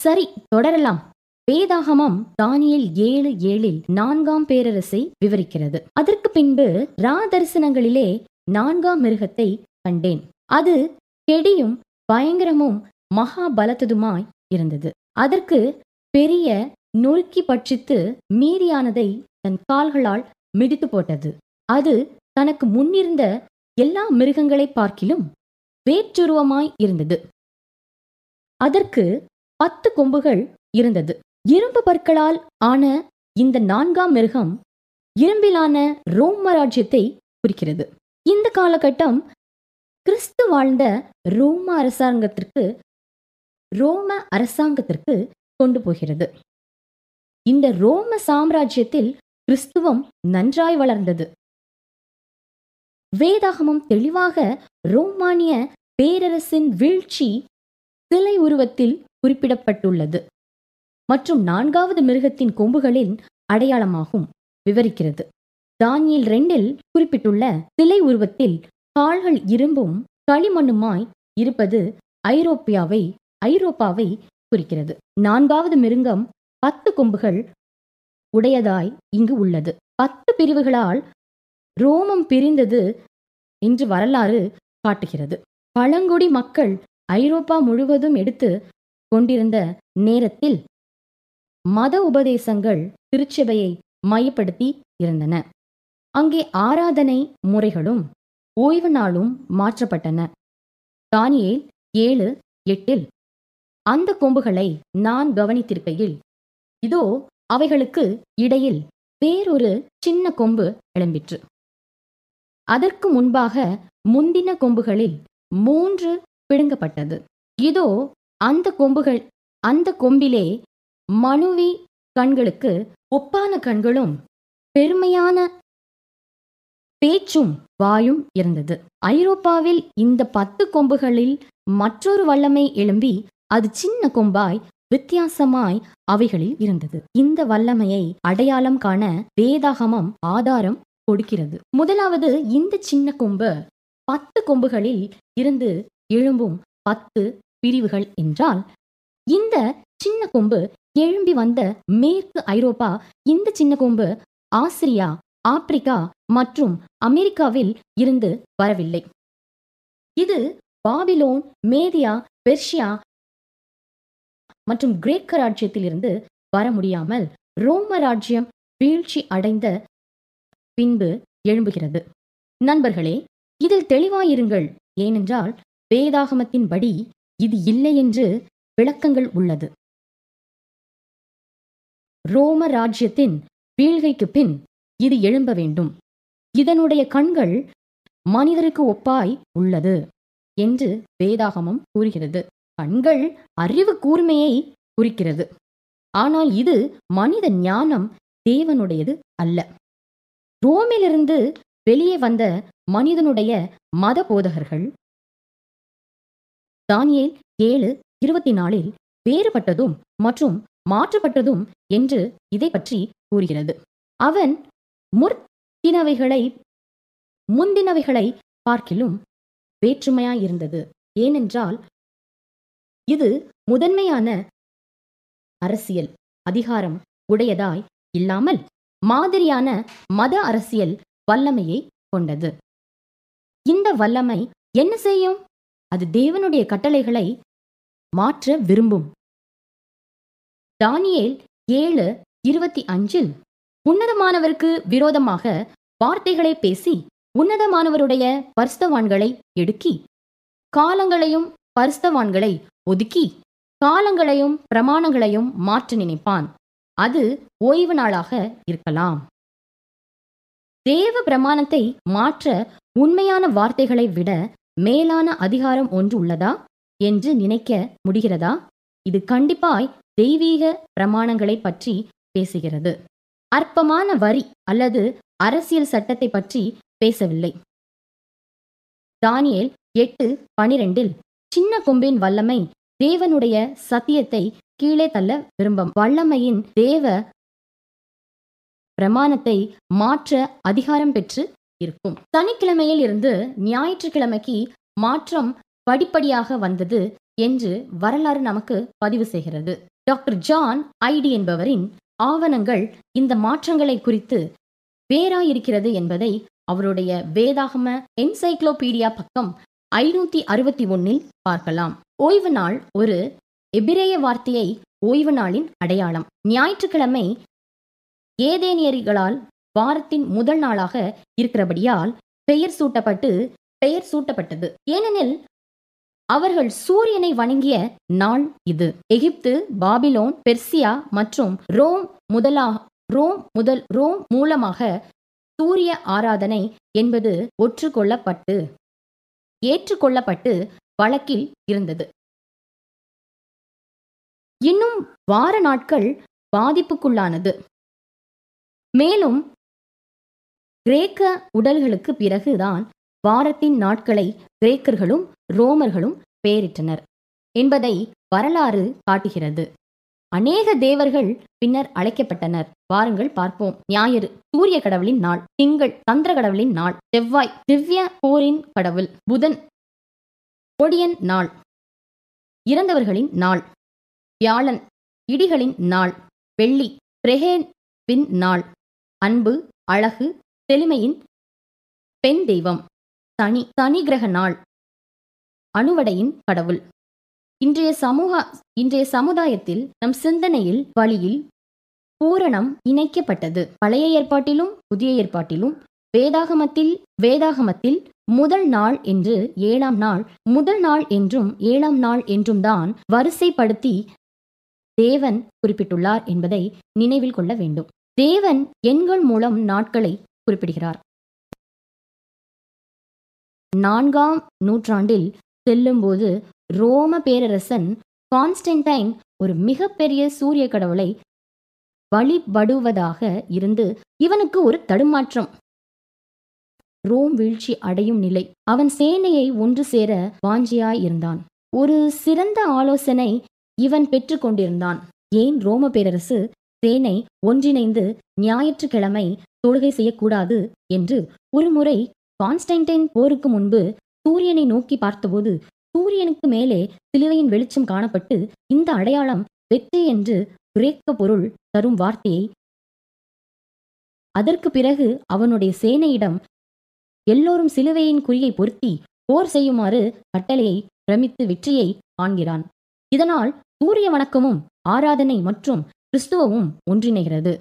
சரி தொடரலாம். வேதாகமம் தானியல் ஏழு ஏழில் நான்காம் பேரரசை விவரிக்கிறது. அதற்கு பின்பு ரா தரிசனங்களிலே நான்காம் மிருகத்தை கண்டேன். அது கெடியும் பயங்கரமும் மகா பலத்ததுமாய் இருந்தது. அதற்கு பெரிய நொறுக்கி பட்சித்து மீதியானதை தன் கால்களால் மிடித்து போட்டது. அது தனக்கு முன்னிருந்த எல்லா மிருகங்களை பார்க்கிலும் வேற்றுருவமாய் இருந்தது. அதற்கு பத்து கொம்புகள் இருந்தது. இரும்பு பற்களால் ஆன இந்த நான்காம் மிருகம் இரும்பிலான ரோம ராஜ்யத்தை குறிக்கிறது. இந்த காலகட்டம் கிறிஸ்து வாழ்ந்த ரோம அரசாங்கத்திற்கு ரோம அரசாங்கத்திற்கு கொண்டு போகிறது. இந்த ரோம சாம்ராஜ்யத்தில் கிறிஸ்துவம் நன்றாய் வளர்ந்தது. வேதாகமம் தெளிவாக ரோமானிய பேரரசின் வீழ்ச்சி சிலை உருவத்தில் குறிப்பிடப்பட்டுள்ளது. மற்றும் நான்காவது மிருகத்தின் கொம்புகளின் அடையாளமாகும் விவரிக்கிறது. தானியல் ரெண்டில் குறிப்பிட்டுள்ள சிலை உருவத்தில் கால்கள் இரும்பும் களிமண்ணுமாய் இருப்பது ஐரோப்பியாவை ஐரோப்பாவை குறிக்கிறது. நான்காவது மிருங்கம் பத்து கொம்புகள் உடையதாய் இங்கு உள்ளது. பத்து பிரிவுகளால் ரோமம் பிரிந்தது என்று வரலாறு காட்டுகிறது. பழங்குடி மக்கள் ஐரோப்பா முழுவதும் எடுத்து கொண்டிருந்த நேரத்தில் மத உபதேசங்கள் திருச்சபையை மையப்படுத்தி இருந்தன. அங்கே ஆராதனை முறைகளும் ஓய்வு நாளும் மாற்றப்பட்டன. தானியேல் ஏழு எட்டில் அந்த கொம்புகளை நான் கவனித்திருக்கையில் இதோ அவைகளுக்கு இடையில் வேறொரு சின்ன கொம்பு எழும்பிற்று. அதற்கு முன்பாக முந்தின கொம்புகளில் மூன்று பிடுங்கப்பட்டது. இதோ அந்த கொம்புகள் அந்த கொம்பிலே மனுவி கண்களுக்கு ஒப்பான கண்களும் பெருமையான பேச்சும் வாயும் இருந்தது. ஐரோப்பாவில் இந்த பத்து கொம்புகளில் மற்றொரு வல்லமை எழும்பி அது சின்ன கொம்பாய் வித்தியாசமாய் அவைகளில் இருந்தது. இந்த வல்லமையை அடையாளம் காண வேதாகமம் ஆதாரம் கொடுக்கிறது. முதலாவது இந்த சின்ன கொம்பு பத்து கொம்புகளில் இருந்து எழும்பும் பத்து பிரிவுகள் என்றால் இந்த சின்ன கொம்பு எழும்பி வந்த மேற்கு ஐரோப்பா இந்த சின்ன கொம்பு ஆசிரியா ஆப்பிரிக்கா மற்றும் அமெரிக்காவில் இருந்து வரவில்லை. இது பாபிலோன் மேதியா பெர்ஷியா மற்றும் கிரேக்க ராஜ்யத்தில் இருந்து வர முடியாமல் ரோம ராஜ்யம் வீழ்ச்சி அடைந்த பின்பு எழும்புகிறது. நண்பர்களே இதில் தெளிவாயிருங்கள். ஏனென்றால் வேதாகமத்தின்படி இது இல்லை என்று விளக்கங்கள் உள்ளது. ரோம ராஜ்யத்தின் வீழ்கைக்கு பின் இது எழும்ப வேண்டும். இதனுடைய கண்கள் மனிதருக்கு ஒப்பாய் உள்ளது என்று வேதாகமம் கூறுகிறது. கண்கள் அறிவு கூர்மையை குறிக்கிறது. ஆனால் இது மனித ஞானம் தேவனுடையது அல்ல. ரோமிலிருந்து வெளியே வந்த மனிதனுடைய மத போதகர்கள் தானியேல் ஏழு இருபத்தி நாலில் வேறுபட்டதும் மற்றும் மாற்றப்பட்டதும் என்று இதை பற்றி கூறுகிறது. அவன் முற்தினவைகளை முந்தினவைகளை பார்க்கிலும் வேற்றுமையாயிருந்தது. ஏனென்றால் இது முதன்மையான அரசியல் அதிகாரம் உடையதாய் இல்லாமல் மாதிரியான மத அரசியல் வல்லமையை கொண்டது. இந்த வல்லமை என்ன செய்யும்? அது தேவனுடைய கட்டளைகளை மாற்ற விரும்பும். தானியேல் ஏழு இருபத்தி அஞ்சில் உன்னதமானவருக்கு விரோதமாக வார்த்தைகளை பேசி உன்னதமானவருடைய பரிஸ்தவான்களை எடுக்கி காலங்களையும் பரிஸ்தவான்களை ஒதுக்கி காலங்களையும் பிரமாணங்களையும் மாற்ற நினைப்பான். அது ஓய்வு நாளாக இருக்கலாம். தேவ பிரமாணத்தை மாற்ற உண்மையான வார்த்தைகளை விட மேலான அதிகாரம் ஒன்று உள்ளதா என்று நினைக்க முடிகிறதா? இது கண்டிப்பாய் தெய்வீக பிரமாணங்களை பற்றி பேசுகிறது. அற்பமான வரி அல்லது அரசியல் சட்டத்தை பற்றி பேசவில்லை. தானியல் எட்டு பனிரெண்டில் சின்ன கொம்பின் வல்லமை தேவனுடைய சத்தியத்தை கீழே தள்ள விரும்பும். வல்லமையின் தேவ பிரமாணத்தை மாற்ற அதிகாரம் பெற்று இருக்கும். சனிக்கிழமையில் இருந்து ஞாயிற்றுக்கிழமைக்கு மாற்றம் படிப்படியாக வந்தது என்று வரலாறு நமக்கு பதிவு செய்கிறது. டாக்டர் ஜான் ஐடி என்பவரின் ஆவணங்கள் இந்த மாற்றங்களை குறித்து வேறாயிருக்கிறது என்பதை அவருடைய வேதாகம என்சைக்ளோபீடியா பக்கம் ஐநூத்தி அறுபத்தி ஒன்னில் பார்க்கலாம். ஓய்வு நாள் ஒரு எபிரேய வார்த்தையை ஓய்வு நாளின் அடையாளம். ஞாயிற்றுக்கிழமை ஏதேனியர்களால் வாரத்தின் முதல் நாளாக இருக்கிறபடியால் பெயர் சூட்டப்பட்டு பெயர் சூட்டப்பட்டது. ஏனெனில் அவர்கள் சூரியனை வணங்கிய நாள் இது. எகிப்து பாபிலோன் பெர்சியா மற்றும் ரோம் முதலா ரோம் முதல் ரோம் மூலமாக சூரிய ஆராதனை என்பது ஒற்றுக்கொள்ளப்பட்டு ஏற்றுக்கொள்ளப்பட்டு வழக்கில் இருந்தது. இன்னும் வார நாட்கள் பாதிப்புக்குள்ளானது. மேலும் கிரேக்க உடல்களுக்கு பிறகுதான் வாரத்தின் நாட்களை கிரேக்கர்களும் ரோமர்களும் பெயரிட்டனர். என்பதை வரலாறு காட்டுகிறது. அநேக தேவர்கள் பின்னர் அழைக்கப்பட்டனர். வாருங்கள் பார்ப்போம். ஞாயிறு சூரிய கடவுளின் நாள் திங்கள் சந்திர கடவுளின் நாள் செவ்வாய் திவ்ய போரின் கடவுள் புதன் கொடியன் நாள் இறந்தவர்களின் நாள் வியாழன் இடிகளின் நாள் வெள்ளி பிரஹேவின் நாள் அன்பு அழகு செழுமையின் பெண் தெய்வம் சனி சனி கிரக நாள் அணுவடையின் கடவுள். இன்றைய சமூக இன்றைய சமுதாயத்தில் நம் சிந்தனையில் வழியில் பூரணம் இணைக்கப்பட்டது. பழைய ஏற்பாட்டிலும் புதிய ஏற்பாட்டிலும் வேதாகமத்தில் வேதாகமத்தில் முதல் நாள் என்று ஏழாம் நாள் முதல் நாள் என்றும் ஏழாம் நாள் என்றும் தான் வரிசைப்படுத்தி தேவன் குறிப்பிட்டுள்ளார் என்பதை நினைவில் கொள்ள வேண்டும். தேவன் எண்கள் மூலம் நாட்களை குறிப்பிடுகிறார். நான்காம் நூற்றாண்டில் செல்லும்போது ரோம பேரரசன் கான்ஸ்டன்டைன் ஒரு மிகப்பெரிய சூரிய கடவுளை வழிபடுவதாக இருந்து இவனுக்கு ஒரு தடுமாற்றம். ரோம் வீழ்ச்சி அடையும் நிலை. அவன் சேனையை ஒன்று சேர வாஞ்சியாய் இருந்தான். ஒரு சிறந்த ஆலோசனை இவன் பெற்றுக்கொண்டிருந்தான் ஏன் ரோம பேரரசு சேனை ஒன்றிணைந்து ஞாயிற்றுக்கிழமை தொழுகை செய்யக்கூடாது என்று ஒருமுறை கான்ஸ்டன்டைன் போருக்கு முன்பு சூரியனை நோக்கி பார்த்தபோது சூரியனுக்கு மேலே சிலுவையின் வெளிச்சம் காணப்பட்டு இந்த அடையாளம் வெற்றி என்று கிரேக்க பொருள் தரும் வார்த்தையை அதற்கு பிறகு அவனுடைய சேனையிடம் எல்லோரும் சிலுவையின் குறியை பொருத்தி போர் செய்யுமாறு கட்டளையை பிரமித்து வெற்றியை காண்கிறான். இதனால் சூரிய வணக்கமும் ஆராதனை மற்றும் கிறிஸ்துவமும் ஒன்றிணைகிறது.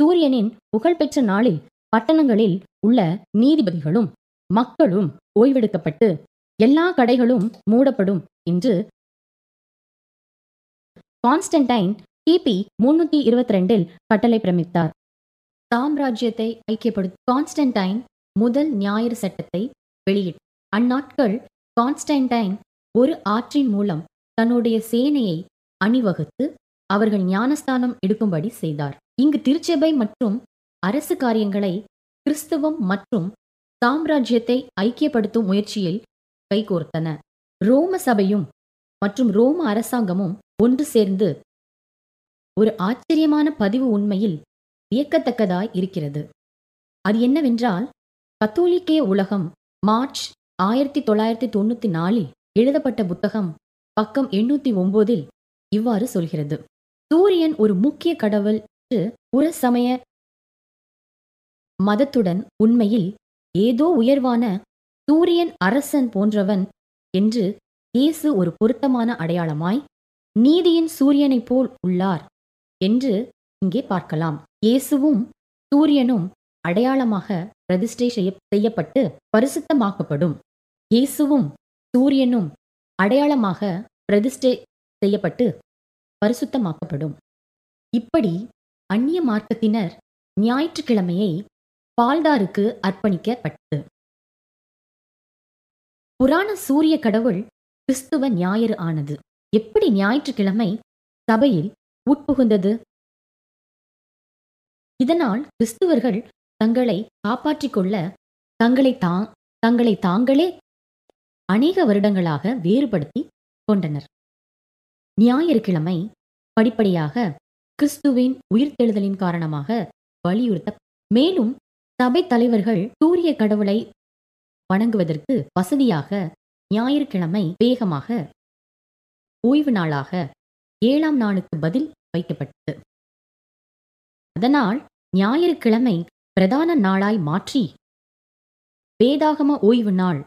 சூரியனின் புகழ்பெற்ற நாளில் பட்டணங்களில் உள்ள நீதிபதிகளும் மக்களும் ஓய்வெடுக்கப்பட்டு எல்லா கடைகளும் மூடப்படும் என்று கான்ஸ்டன்டைன் கிபி முன்னூத்தி இருபத்தி ரெண்டில் கட்டளை பிரமித்தார். சாம்ராஜ்யத்தை ஐக்கியப்படுத்த கான்ஸ்டன்டைன் முதல் ஞாயிறு சட்டத்தை வெளியிட்டார் அந்நாட்கள் கான்ஸ்டன்டைன் ஒரு ஆற்றின் மூலம் தன்னுடைய சேனையை அணிவகுத்து அவர்கள் ஞானஸ்தானம் எடுக்கும்படி செய்தார். இங்கு திருச்சபை மற்றும் அரசு காரியங்களை கிறிஸ்துவம் மற்றும் சாம்ராஜ்யத்தை ஐக்கியப்படுத்தும் முயற்சியில் கைகோர்த்தன. ரோம சபையும் மற்றும் ரோம அரசாங்கமும் ஒன்று சேர்ந்து ஒரு ஆச்சரியமான பதிவு உண்மையில் வியக்கத்தக்கதாய் இருக்கிறது. அது என்னவென்றால் கத்தோலிக்கே உலகம் மார்ச் ஆயிரத்தி தொள்ளாயிரத்தி தொண்ணூத்தி நாலில் எழுதப்பட்ட புத்தகம் பக்கம் எண்ணூத்தி ஒன்பதில் இவ்வாறு சொல்கிறது. சூரியன் ஒரு முக்கிய கடவுள் புற சமய மதத்துடன் உண்மையில் ஏதோ உயர்வான சூரியன் அரசன் போன்றவன் என்று இயேசு ஒரு பொருத்தமான அடையாளமாய் நீதியின் சூரியனைப் போல் உள்ளார் என்று இங்கே பார்க்கலாம். இயேசுவும் சூரியனும் அடையாளமாக பிரதிஷ்டை செய்ய செய்யப்பட்டு பரிசுத்தமாக்கப்படும். இயேசுவும் சூரியனும் அடையாளமாக பிரதிஷ்டை செய்யப்பட்டு பரிசுத்தமாக்கப்படும். இப்படி அந்நிய மார்க்கத்தினர் ஞாயிற்றுக்கிழமையை பால்டாருக்கு அர்ப்பணிக்கப்பட்டது. புராண சூரிய கடவுள் கிறிஸ்துவ ஞாயிறு ஆனது. எப்படி ஞாயிற்றுக்கிழமை சபையில் உட்புகுந்தது? இதனால் கிறிஸ்துவர்கள் தங்களை காப்பாற்றிக் கொள்ள தங்களை தா தங்களை தாங்களே அநேக வருடங்களாக வேறுபடுத்தி கொண்டனர். ஞாயிற்றுக்கிழமை படிப்படியாக கிறிஸ்துவின் உயிர்த்தெழுதலின் காரணமாக வலியுறுத்த மேலும் சபை தலைவர்கள் சூரிய கடவுளை வணங்குவதற்கு வசதியாக ஞாயிற்றுக்கிழமை வேகமாக ஓய்வு நாளாக ஏழாம் நாளுக்கு பதில் வைக்கப்பட்டது. அதனால் ஞாயிற்றுக்கிழமை பிரதான நாளாய் மாற்றி வேதாகம ஓய்வு நாள்.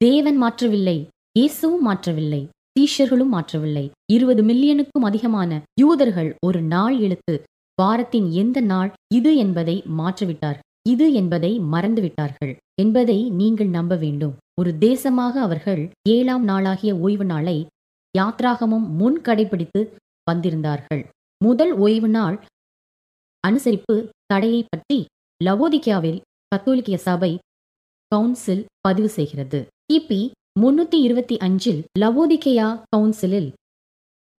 தேவன் மாற்றவில்லை இயேசுவும் மாற்றவில்லை சீஷர்களும் மாற்றவில்லை. இருபது மில்லியனுக்கும் அதிகமான யூதர்கள் ஒரு நாள் எழுத்து வாரத்தின் எந்த நாள் இது என்பதை மாற்றிவிட்டார். இது என்பதை மறந்துவிட்டார்கள் என்பதை நீங்கள் நம்ப வேண்டும். ஒரு தேசமாக அவர்கள் ஏழாம் நாளாகிய ஓய்வு நாளை யாத்ராகமும் முன் கடைபிடித்து வந்திருந்தார்கள். முதல் ஓய்வு நாள் அனுசரிப்பு தடையை பற்றி லவோதிக்கியாவில் கத்தோலிக்க சபை கவுன்சில் பதிவு செய்கிறது. கிபி முன்னூத்தி இருபத்தி அஞ்சில் லவோதிக்கையா கவுன்சிலில்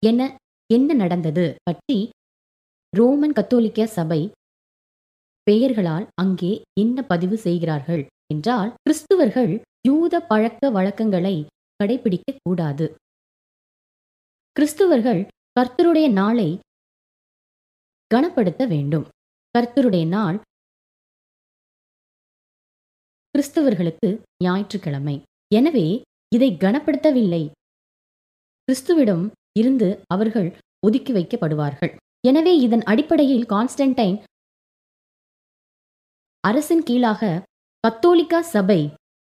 என்ன என்ன நடந்தது பற்றி ரோமன் கத்தோலிக்க சபை பெயர்களால் அங்கே என்ன பதிவு செய்கிறார்கள் என்றால் கிறிஸ்துவர்கள் யூத பழக்க வழக்கங்களை கடைபிடிக்க கூடாது. கிறிஸ்துவர்கள் கர்த்தருடைய நாளை கனப்படுத்த வேண்டும். கர்த்தருடைய நாள் கிறிஸ்துவர்களுக்கு ஞாயிற்றுக்கிழமை. எனவே இதை கனப்படுத்தவில்லை. கிறிஸ்துவிடம் இருந்து அவர்கள் ஒதுக்கி வைக்கப்படுவார்கள். எனவே இதன் அடிப்படையில் கான்ஸ்டன்டைன் அரசின் கீழாக கத்தோலிக்க சபை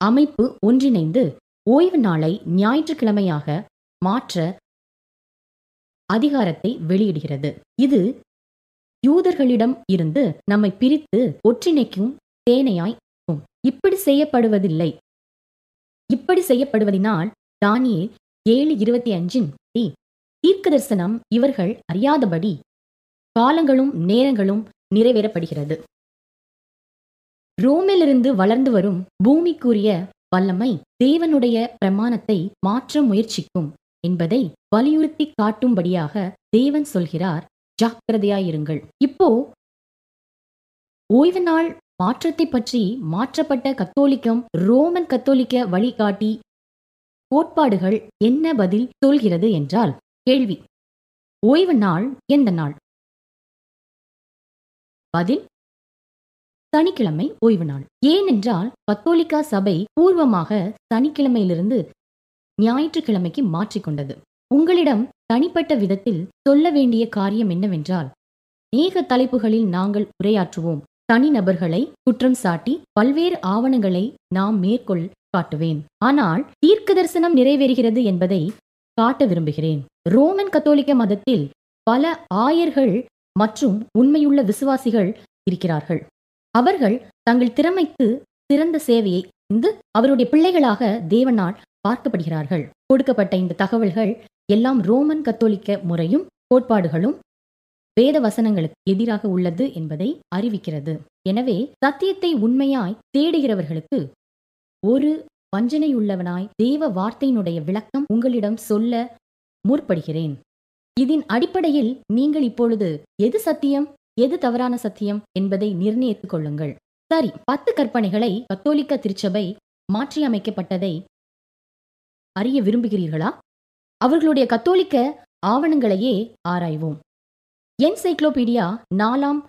அமைப்பு ஒன்றிணைந்து ஓய்வு நாளை ஞாயிற்றுக்கிழமையாக மாற்ற அதிகாரத்தை வெளியிடுகிறது இது யூதர்களிடம் இருந்து நம்மை பிரித்து ஒற்றிணைக்கும் தேனையாய் இருக்கும். இப்படி செய்யப்படுவதில்லை இப்படி செய்யப்படுவதினால் தானியே ஏழு இருபத்தி அஞ்சின் தீர்க்க தரிசனம் இவர்கள் அறியாதபடி காலங்களும் நேரங்களும் நிறைவேறப்படுகிறது. ரோமிலிருந்து வளர்ந்து வரும் பூமிக்குரிய வல்லமை தேவனுடைய பிரமாணத்தை மாற்ற முயற்சிக்கும் என்பதை வலியுறுத்தி காட்டும்படியாக தேவன் சொல்கிறார். ஜாக்கிரதையாயிருங்கள். இப்போ ஓய்வு நாள் மாற்றத்தை பற்றி மாற்றப்பட்ட கத்தோலிக்கம் ரோமன் கத்தோலிக்க வழிகாட்டி கோட்பாடுகள் என்ன பதில் சொல்கிறது என்றால் கேள்வி. ஓய்வு நாள் எந்த நாள்? பதில் சனிக்கிழமை ஓய்வு நாள். ஏனென்றால் கத்தோலிக்கா சபை பூர்வமாக சனிக்கிழமையிலிருந்து ஞாயிற்றுக்கிழமைக்கு மாற்றிக்கொண்டது. உங்களிடம் தனிப்பட்ட விதத்தில் சொல்ல வேண்டிய காரியம் என்னவென்றால் நேக தலைப்புகளில் நாங்கள் உரையாற்றுவோம். தனிநபர்களை குற்றம் சாட்டி பல்வேறு ஆவணங்களை நாம் மேற்கொள் காட்டுவேன். ஆனால் தீர்க்க தரிசனம் நிறைவேறுகிறது என்பதை காட்ட விரும்புகிறேன். ரோமன் கத்தோலிக்க மதத்தில் பல ஆயர்கள் மற்றும் உண்மையுள்ள விசுவாசிகள் இருக்கிறார்கள். அவர்கள் தங்கள் திறமைக்கு சிறந்த சேவையை செய்து அவருடைய பிள்ளைகளாக தேவனால் பார்க்கப்படுகிறார்கள். கொடுக்கப்பட்ட இந்த தகவல்கள் எல்லாம் ரோமன் கத்தோலிக்க முறையும் கோட்பாடுகளும் வேத வசனங்களுக்கு எதிராக உள்ளது என்பதை அறிவிக்கிறது. எனவே சத்தியத்தை உண்மையாய் தேடுகிறவர்களுக்கு ஒரு வஞ்சனையுள்ளவனாய் தேவ வார்த்தையினுடைய விளக்கம் உங்களிடம் சொல்ல முற்படுகிறேன். இதன் அடிப்படையில் நீங்கள் இப்பொழுது எது சத்தியம் எது தவறான சத்தியம் என்பதை நிர்ணயித்துக் கொள்ளுங்கள். சரி பத்து கற்பனைகளை கத்தோலிக்க திருச்சபை மாற்றியமைக்கப்பட்டதை அறிய விரும்புகிறீர்களா? அவர்களுடைய கத்தோலிக்க ஆவணங்களையே ஆராய்வோம். என்சைக்ளோபீடியா நாலாம்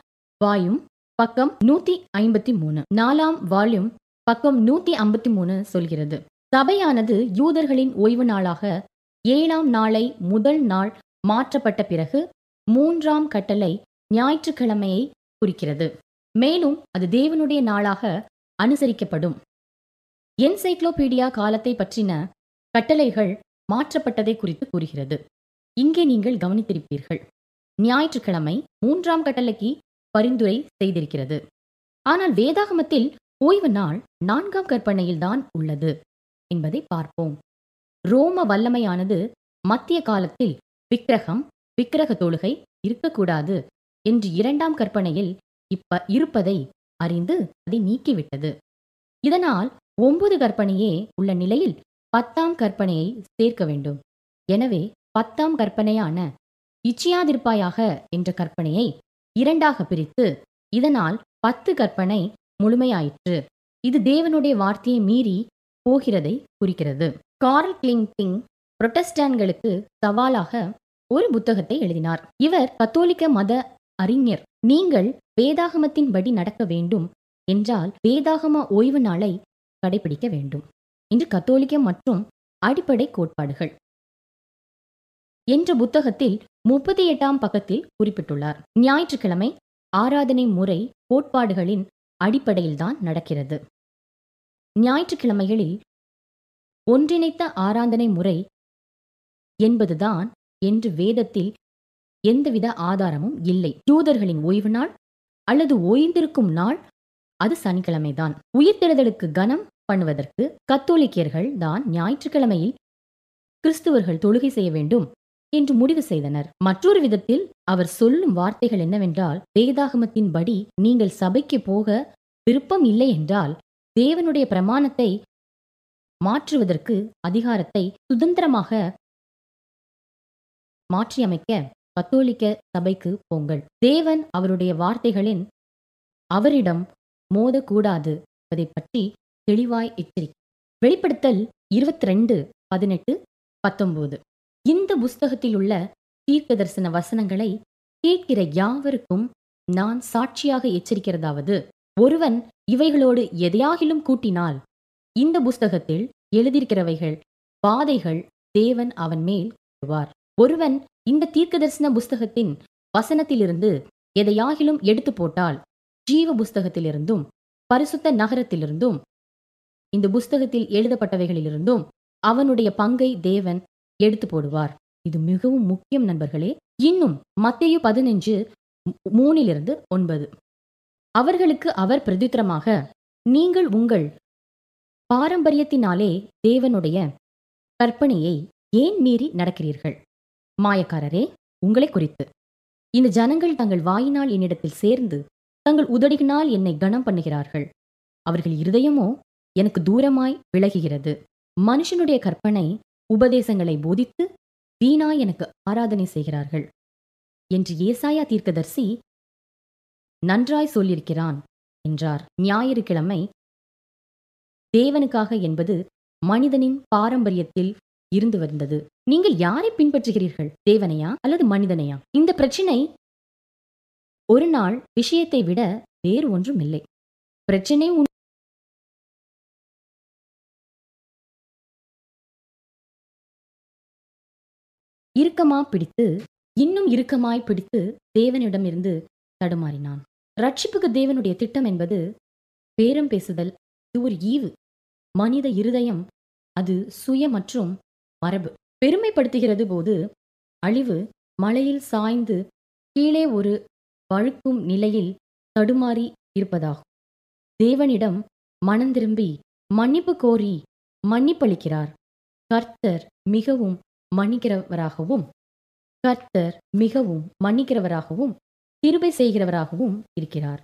வாயும் பக்கம் நூத்தி ஐம்பத்தி மூணு நாலாம் வால்யூம் பக்கம் நூத்தி ஐம்பத்தி மூணு சொல்கிறது. சபையானது யூதர்களின் ஓய்வு நாளாக ஏழாம் நாளை முதல் நாள் மாற்றப்பட்ட பிறகு மூன்றாம் கட்டளை ஞாயிற்றுக்கிழமையை குறிக்கிறது. மேலும் அது தேவனுடைய நாளாக அனுசரிக்கப்படும். என்சைக்ளோபீடியா காலத்தை பற்றின கட்டளைகள் மாற்றப்பட்டதை குறித்து கூறுகிறது. இங்கே நீங்கள் கவனித்திருப்பீர்கள். ஞாயிற்றுக்கிழமை மூன்றாம் கட்டளைக்கு பரிந்துரை செய்திருக்கிறது. ஆனால் வேதாகமத்தில் ஓய்வு நாள் நான்காம் கற்பனையில்தான் உள்ளது என்பதை பார்ப்போம். ரோம வல்லமையானது மத்திய காலத்தில் விக்கிரகம் விக்கிரக தொழுகை இருக்கக்கூடாது என்று இரண்டாம் கற்பனையில் இப்ப இருப்பதை அறிந்து அதை நீக்கிவிட்டது. இதனால் ஒன்பது கற்பனையே உள்ள நிலையில் பத்தாம் கற்பனையை சேர்க்க வேண்டும். எனவே பத்தாம் கற்பனையான இச்சியாதிருப்பாயாக என்ற கற்பனையை இரண்டாக பிரித்து இதனால் பத்து கற்பனை முழுமையாயிற்று. இது தேவனுடைய வார்த்தையை மீறி போகிறதை குறிக்கிறது. கார்ல் கிளிங்கிங் புரொட்டஸ்டான்களுக்கு சவாலாக ஒரு புத்தகத்தை எழுதினார். இவர் கத்தோலிக்க மத அறிஞர். நீங்கள் வேதாகமத்தின்படி நடக்க வேண்டும் என்றால் வேதாகம ஓய்வு நாளை கடைபிடிக்க வேண்டும் இன்று கத்தோலிக்க மற்றும் அடிப்படை கோட்பாடுகள் என்ற புத்தகத்தில் முப்பத்தி எட்டாம் பக்கத்தில் குறிப்பிட்டுள்ளார். ஞாயிற்றுக்கிழமை ஆராதனை முறை கோட்பாடுகளின் அடிப்படையில்தான் நடக்கிறது. ஞாயிற்றுக்கிழமைகளில் ஒன்றிணைத்த ஆராதனை முறை என்பதுதான் என்று வேதத்தில் எந்தவித ஆதாரமும் இல்லை. யூதர்களின் ஓய்வு நாள் அல்லது ஓய்ந்திருக்கும் நாள் அது சனிக்கிழமைதான். உயிர்த்தெழுதலுக்கு கனம் பண்ணுவதற்கு கத்தோலிக்கர்கள் தான் ஞாயிற்றுக்கிழமையில் கிறிஸ்துவர்கள் தொழுகை செய்ய வேண்டும் என்று முடிவு செய்தனர். மற்றொரு விதத்தில் அவர் சொல்லும் வார்த்தைகள் என்னவென்றால் வேதாகமத்தின் படி நீங்கள் சபைக்கு போக விருப்பம் இல்லை என்றால் தேவனுடைய பிரமாணத்தை மாற்றுவதற்கு அதிகாரத்தை சுதந்திரமாக மாற்றியமைக்க கத்தோலிக்க சபைக்கு போங்கள். தேவன் அவருடைய வார்த்தைகளின் அவரிடம் மோதக்கூடாது என்பதை பற்றி தெளிவாய் எச்சரிக்கை. வெளிப்படுத்தல் இருபத்தி ரெண்டு பதினெட்டு பத்தொன்பது. இந்த புஸ்தகத்தில் உள்ள தீர்க்க தரிசன வசனங்களை கேட்கிற யாவருக்கும் நான் சாட்சியாக எச்சரிக்கிறதாவது ஒருவன் இவைகளோடு எதையாகிலும் கூட்டினால் இந்த புஸ்தகத்தில் எழுதியிருக்கிறவைகள் பாதைகள் தேவன் அவன் மேல் வருவார். ஒருவன் இந்த தீர்க்க தரிசன புஸ்தகத்தின் வசனத்திலிருந்து எதையாகிலும் எடுத்து போட்டால் ஜீவ புஸ்தகத்திலிருந்தும் பரிசுத்த நகரத்திலிருந்தும் இந்த புஸ்தகத்தில் எழுதப்பட்டவைகளிலிருந்தும் அவனுடைய பங்கை தேவன் எடுத்து போடுவார். இது மிகவும் முக்கியம் நண்பர்களே. இன்னும் மத்திய பதினஞ்சு மூணிலிருந்து ஒன்பது. அவர்களுக்கு அவர் பிரதித்திரமாக நீங்கள் உங்கள் பாரம்பரியத்தினாலே தேவனுடைய கற்பனையை ஏன் மீறி நடக்கிறீர்கள்? மாயக்காரரே உங்களை குறித்து. இந்த ஜனங்கள் தங்கள் வாயினால் என்னிடத்தில் சேர்ந்து தங்கள் உதடியினால் என்னை கனம் பண்ணுகிறார்கள். அவர்கள் இருதயமோ எனக்கு தூரமாய் விலகுகிறது. மனுஷனுடைய கற்பனை உபதேசங்களை போதித்து வீணாய் எனக்கு ஆராதனை செய்கிறார்கள். என்று ஏசாயா தீர்க்கதர்சி நன்றாய் சொல்லியிருக்கிறான் என்றார். ஞாயிறு கிழமை தேவனுக்காக என்பது மனிதனின் பாரம்பரியத்தில் இருந்து வந்தது. நீங்கள் யாரை பின்பற்றுகிறீர்கள்? தேவனையா அல்லது மனிதனையா? இந்த பிரச்சனை ஒரு நாள் விஷயத்தை விட வேறு ஒன்றும் இல்லை. பிரச்சனை உன் இறுக்கமா பிடித்து இன்னும் இறுக்கமாய் பிடித்து தேவனிடமிருந்து தடுமாறினான். ரட்சிப்புக்கு தேவனுடைய திட்டம் என்பது பேரம் பேசுதல் இது ஒரு ஈவு. மனித இருதயம் அது சுய மற்றும் மரபு. பெருமைப்படுத்துகிறது போது அழிவு மலையில் சாய்ந்து கீழே ஒரு வழுக்கும் நிலையில் தடுமாறி இருப்பதாகும். தேவனிடம் மனந்திரும்பி மன்னிப்பு கோரி மன்னிப்பளிக்கிறார். கர்த்தர் மிகவும் மன்னிக்கிறவராகவும் கர்த்தர் மிகவும் மன்னிக்கிறவராகவும் கிருபை செய்கிறவராகவும் இருக்கிறார்.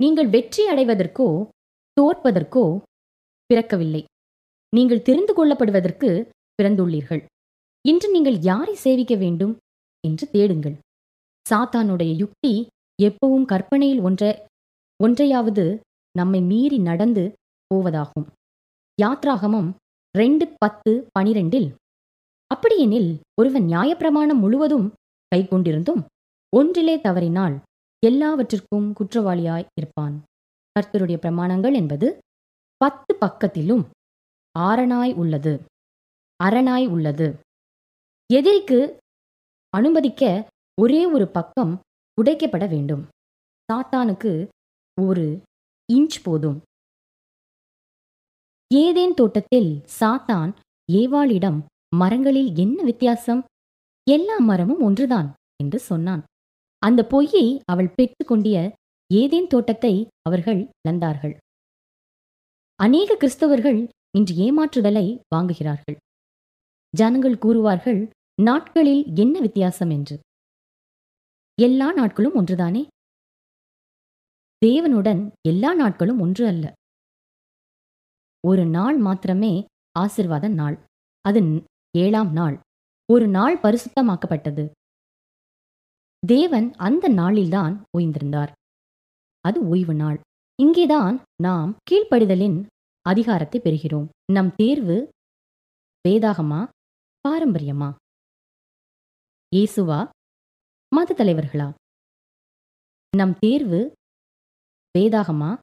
நீங்கள் வெற்றி அடைவதற்கோ தோற்பதற்கோ பிறக்கவில்லை. நீங்கள் தெரிந்து கொள்ளப்படுவதற்கு பிறந்துள்ளீர்கள். இன்று நீங்கள் யாரை சேவிக்க வேண்டும்? என்று தேடுங்கள். சாத்தானுடைய யுக்தி எப்பவும் கற்பனையில் ஒன்ற ஒன்றையாவது நம்மை மீறி நடந்து போவதாகும். யாத்ராகமம் ரெண்டு பத்து பனிரெண்டில் அப்படியெனில் ஒருவன் நியாயப்பிரமாணம் முழுவதும் கை கொண்டிருந்தும் ஒன்றிலே தவறினால் எல்லாவற்றிற்கும் குற்றவாளியாய் இருப்பான். கர்த்தருடைய பிரமாணங்கள் என்பது பத்து பக்கத்திலும் ஆரணாய் உள்ளது. அரணாய் உள்ளது. எதிரிக்கு அனுமதிக்க ஒரே ஒரு பக்கம் உடைக்கப்பட வேண்டும். சாத்தானுக்கு ஒரு இன்ச் போதும். ஏதேன் தோட்டத்தில் சாத்தான் ஏவாளிடம் மரங்களில் என்ன வித்தியாசம்? எல்லா மரமும் ஒன்றுதான் என்று சொன்னான். அந்த பொய்யை அவள் பெற்றுக்கொண்டிய ஏதேன் தோட்டத்தை அவர்கள் இழந்தார்கள். அநேக கிறிஸ்தவர்கள் இன்று ஏமாற்றுதலை வாங்குகிறார்கள். ஜனங்கள் கூறுவார்கள் நாட்களில் என்ன வித்தியாசம் என்று? எல்லா நாட்களும் ஒன்றுதானே? தேவனுடன் எல்லா நாட்களும் ஒன்று அல்ல. ஒரு நாள் மாத்திரமே ஆசிர்வாத நாள். அது ஏழாம் நாள். ஒரு நாள் பரிசுத்தமாக்கப்பட்டது. தேவன் அந்த நாளில்தான் ஓய்ந்திருந்தார். அது ஓய்வு நாள். இங்கேதான் நாம் கீழ்ப்படிதலின் அதிகாரத்தை பெறுகிறோம். நம் தேர்வு வேதாகமா? பாரம்பரியமா? இயேசுவா மத தலைவர்களா? நம் தேர்வு வேதாகமா?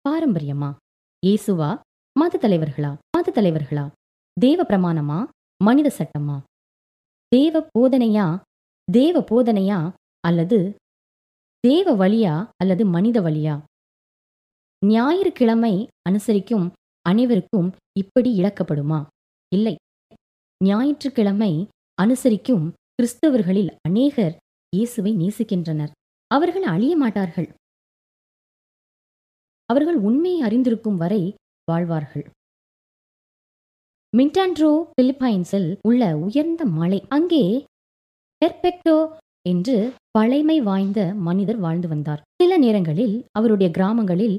பாரம்பரியமா? இயேசுவா மத தலைவர்களா? மத தலைவர்களா? தேவ பிரமாணமா? மனித சட்டமா? தேவ போதனையா? தேவ போதனையா? அல்லது தேவ வழியா? அல்லது மனித வழியா? ஞாயிற்றுக்கிழமை அனுசரிக்கும் அனைவருக்கும் இப்படி இழக்கப்படுமா? இல்லை. ஞாயிற்றுக்கிழமை அனுசரிக்கும் கிறிஸ்தவர்களில் அநேகர் இயேசுவை நேசிக்கின்றனர். அவர்கள் அழிய மாட்டார்கள். அவர்கள் உண்மையை அறிந்திருக்கும் வரை வாழ்வார்கள். மின்டான்ட்ரோ பிலிப்பைன்ஸில் உள்ள உயர்ந்த மலை. அங்கே பெர்பெக்டோ என்று பழைமை வாய்ந்த மனிதர் வாழ்ந்து வந்தார். சில நேரங்களில் அவருடைய கிராமங்களில்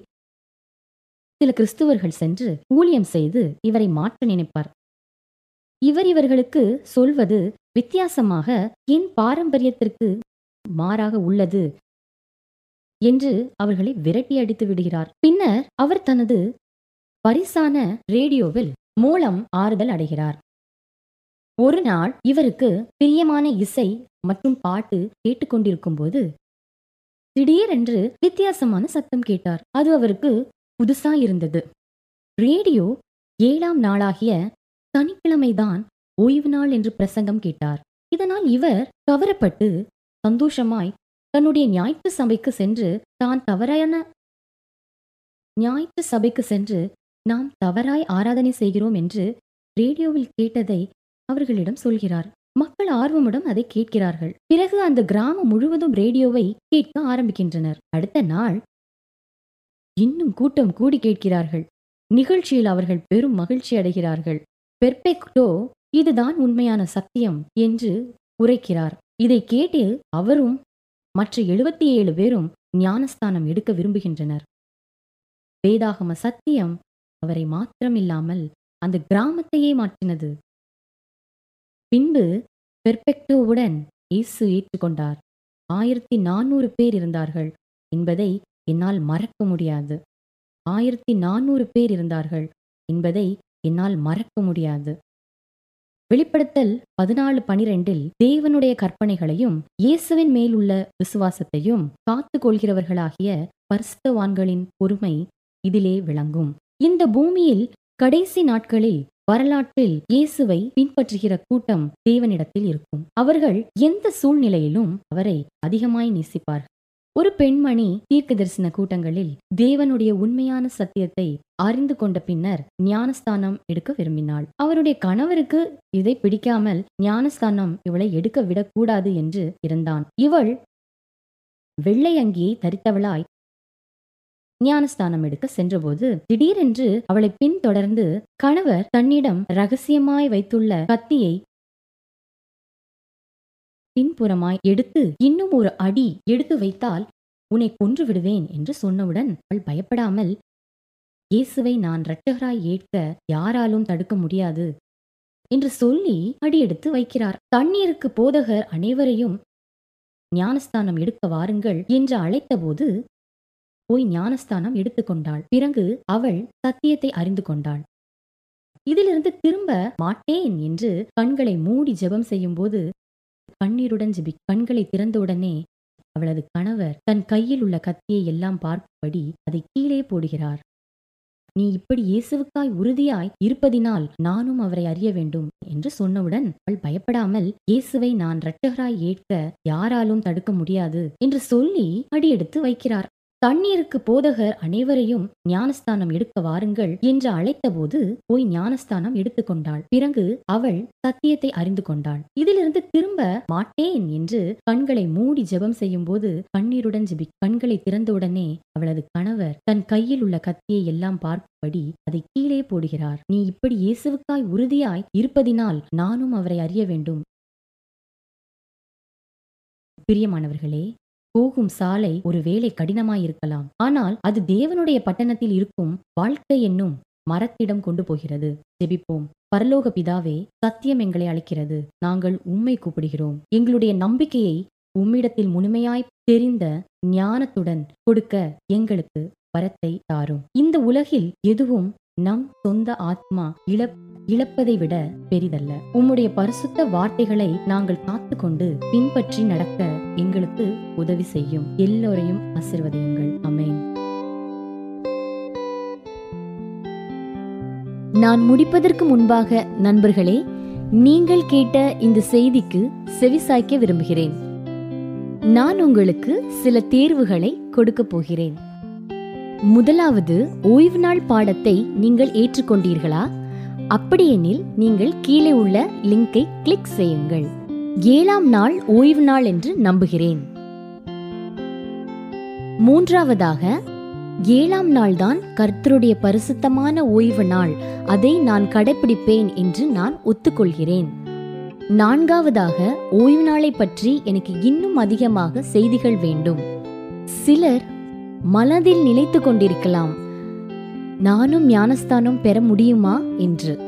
சில கிறிஸ்துவர்கள் சென்று ஊழியம் செய்து இவரை மாற்ற நினைப்பார். இவர் இவர்களுக்கு சொல்வது வித்தியாசமாக என் பாரம்பரியத்திற்கு மாறாக உள்ளது என்று அவர்களை விரட்டி அடித்து விடுகிறார். பின்னர் அவர் தனது பரிசான ரேடியோவில் மூலம் ஆறுதல் அடைகிறார். ஒரு நாள் இவருக்கு பிரியமான இசை மற்றும் பாட்டு கேட்டுக்கொண்டிருக்கும் போது திடீரென்று வித்தியாசமான சத்தம் கேட்டார். அது அவருக்கு புதுசா இருந்தது. ரேடியோ ஏழாம் நாளாகிய சனிக்கிழமைதான் ஓய்வு நாள் என்று பிரசங்கம் கேட்டார். இதனால் இவர் கவரப்பட்டு சந்தோஷமாய் தன்னுடைய ஞாயிற்று சபைக்கு சென்று தான் தவறான ஞாயிற்று சபைக்கு சென்று நாம் தவறாய் ஆராதனை செய்கிறோம் என்று ரேடியோவில் கேட்டதை அவர்களிடம் சொல்கிறார். மக்கள் ஆர்வமுடன் அதை கேட்கிறார்கள். பிறகு அந்த கிராமம் முழுவதும் ரேடியோவை கேட்க ஆரம்பிக்கின்றனர். அடுத்த நாள் இன்னும் கூட்டம் கூடி கேட்கிறார்கள். நிகழ்ச்சியில் அவர்கள் பெரும் மகிழ்ச்சி அடைகிறார்கள். பெர்பெக்டோ இதுதான் உண்மையான சத்தியம் என்று உரைக்கிறார். இதை கேட்டு அவரும் மற்ற எழுபத்தி ஏழு பேரும் ஞானஸ்தானம் எடுக்க விரும்புகின்றனர். வேதாகம சத்தியம் அவரை மாத்திரமில்லாமல் அந்த கிராமத்தையே மாற்றினது. பின்பு பெர்பெக்டோவுடன் இயேசு ஏற்றுக்கொண்டார். ஆயிரத்தி நானூறு பேர் இருந்தார்கள் என்பதை என்னால் மறக்க முடியாது. ஆயிரத்தி நானூறு பேர் இருந்தார்கள் என்பதை என்னால் மறக்க முடியாது. வெளிப்படுத்தல் பதினாலு பனிரெண்டில் தேவனுடைய கற்பனைகளையும் இயேசுவின் மேலுள்ள விசுவாசத்தையும் காத்து கொள்கிறவர்களாகிய பரிசுத்தவான்களின் பொறுமை இதிலே விளங்கும். இந்த பூமியில் கடைசி நாட்களில் வரலாற்றில் இயேசுவை பின்பற்றுகிற கூட்டம் தேவனிடத்தில் இருக்கும். அவர்கள் எந்த சூழ்நிலையிலும் அவரை அதிகமாய் நேசிப்பார்கள். ஒரு பெண்மணி தீர்க்க தரிசன கூட்டங்களில் தேவனுடைய உண்மையான சத்தியத்தை அறிந்து கொண்ட பின்னர் ஞானஸ்தானம் எடுக்க விரும்பினாள். அவருடைய கணவருக்கு இதை பிடிக்காமல் ஞானஸ்தானம் இவளை எடுக்க விடக்கூடாது என்று இருந்தான். இவள் வெள்ளை அங்கியை தரித்தவளாய் ஞானஸ்தானம் எடுக்க சென்றபோது திடீரென்று அவளை பின்தொடர்ந்து கணவர் தன்னிடம் ரகசியமாய் வைத்துள்ள கத்தியை பின்புறமாய் எடுத்து இன்னும் ஒரு அடி எடுத்து வைத்தால் உன்னை கொன்று விடுவேன் என்று சொன்னவுடன் அவள் பயப்படாமல் இயேசுவை நான் இரட்டகராய் ஏற்க யாராலும் தடுக்க முடியாது என்று சொல்லி அடியெடுத்து வைக்கிறார். தண்ணீருக்கு போதகர் அனைவரையும் ஞானஸ்தானம் எடுக்க வாருங்கள் என்று அழைத்தபோது போய் ஞானஸ்தானம் எடுத்துக்கொண்டாள் பிறகு அவள் சத்தியத்தை அறிந்து கொண்டாள். இதிலிருந்து திரும்ப மாட்டேன் என்று கண்களை மூடி ஜெபம் செய்யும்போது கண்ணீருடன் ஜிபி கண்களை திறந்தவுடனே அவளது கணவர் தன் கையில் உள்ள கத்தியை எல்லாம் பார்க்கும்படி அதை கீழே போடுகிறார். நீ இப்படி இயேசுவுக்காய் உறுதியாய் இருப்பதினால் நானும் அவரை அறிய வேண்டும் என்று சொன்னவுடன் அவள் பயப்படாமல் இயேசுவை நான் இரட்டகராய் ஏற்க யாராலும் தடுக்க முடியாது என்று சொல்லி அடியெடுத்து வைக்கிறார். தண்ணீருக்கு போதகர் அனைவரையும் ஞானஸ்தானம் எடுக்க வாருங்கள் என்று அழைத்தபோது போய் ஞானஸ்தானம் எடுத்துக்கொண்டாள் பிறகு அவள் சத்தியத்தை அறிந்து கொண்டாள். இதிலிருந்து திரும்ப மாட்டேன் என்று கண்களை மூடி ஜெபம் செய்யும்போது கண்ணீருடன் ஜெபி கண்களை திறந்தவுடனே அவளது கணவர் தன் கையில் உள்ள கத்தியை எல்லாம் பார்க்கும்படி அதை கீழே போடுகிறார். நீ இப்படி இயேசுவுக்காய் உறுதியாய் இருப்பதினால் நானும் அவரை அறிய வேண்டும். பிரியமானவர்களே போகும் சாலை ஒருவேளை கடினமாயிருக்கலாம். ஆனால் அது தேவனுடைய பட்டணத்தில் இருக்கும் வாழ்க்கை என்னும் மரத்திடம் கொண்டு போகிறது. ஜெபிப்போம். பரலோக பிதாவே சத்தியம் எங்களை அழைக்கிறது. நாங்கள் உம்மை கூப்பிடுகிறோம். எங்களுடைய நம்பிக்கையை உம்மிடத்தில் முழுமையாய் தெரிந்த ஞானத்துடன் கொடுக்க எங்களுக்கு வரத்தை தாரும். இந்த உலகில் எதுவும் நம் சொந்த ஆத்மா இழப்பு இழப்பதை விட பெரிதல்ல. உம்முடைய பரிசுத்த வார்த்தைகளை நாங்கள் காத்துக்கொண்டு பின்பற்றி நடக்க எங்களுக்கு உதவி செய்யும். எல்லோரையும் ஆசிர்வதியுங்கள். அமேன் நான் முடிப்பதற்கு முன்பாக நண்பர்களே நீங்கள் கேட்ட இந்த செய்திக்கு செவிசாய்க்க விரும்புகிறேன். நான் உங்களுக்கு சில தேர்வுகளை கொடுக்க போகிறேன். முதலாவது ஓய்வு நாள் பாடத்தை நீங்கள் ஏற்றுக்கொண்டீர்களா? அப்படியெனில் நீங்கள் கீழே உள்ள லிங்கை கிளிக் செய்யுங்கள். ஏழாம் நாள் ஓய்வு நாள் என்று நம்புகிறேன். மூன்றாவதாக ஏழாம் நாள்தான் கர்த்தருடைய பரிசுத்தமான ஓய்வு நாள். அதை நான் கடைபிடிப்பேன் என்று நான் ஒத்துக்கொள்கிறேன். நான்காவதாக ஓய்வு நாளை பற்றி எனக்கு இன்னும் அதிகமாக செய்திகள் வேண்டும். சிலர் மனதில் நினைத்து கொண்டிருக்கலாம். நானும் ஞானஸ்தானம் பெற முடியுமா என்று.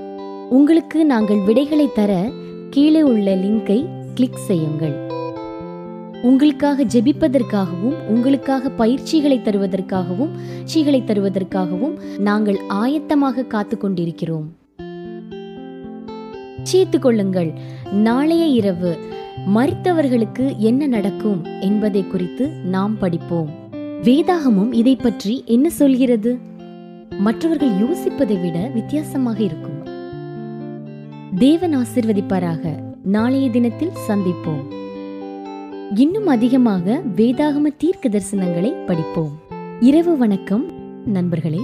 உங்களுக்கு நாங்கள் விடைகளை தர கீழே உள்ள லிங்கை கிளிக் செய்யுங்கள். உங்களுக்காக ஜெபிப்பதற்காகவும் உங்களுக்காக பயிற்சிகளை தருவதற்காகவும் பயிற்சிகளை தருவதற்காகவும் நாங்கள் ஆயத்தமாக காத்து கொண்டிருக்கிறோம் சீத்து கொள்ளுங்கள். நாளைய இரவு மறித்தவர்களுக்கு என்ன நடக்கும் என்பதை குறித்து நாம் படிப்போம். வேதாகமும் இதை பற்றி என்ன சொல்கிறது? மற்றவர்கள் யோசிப்பதை விட வித்தியாசமாக இருக்கும். தேவன் ஆசிர்வதிப்பாராக. நாளைய தினத்தில் சந்திப்போம். இன்னும் அதிகமாக வேதாகம தீர்க்க தரிசனங்களை படிப்போம். இரவு வணக்கம் நண்பர்களே.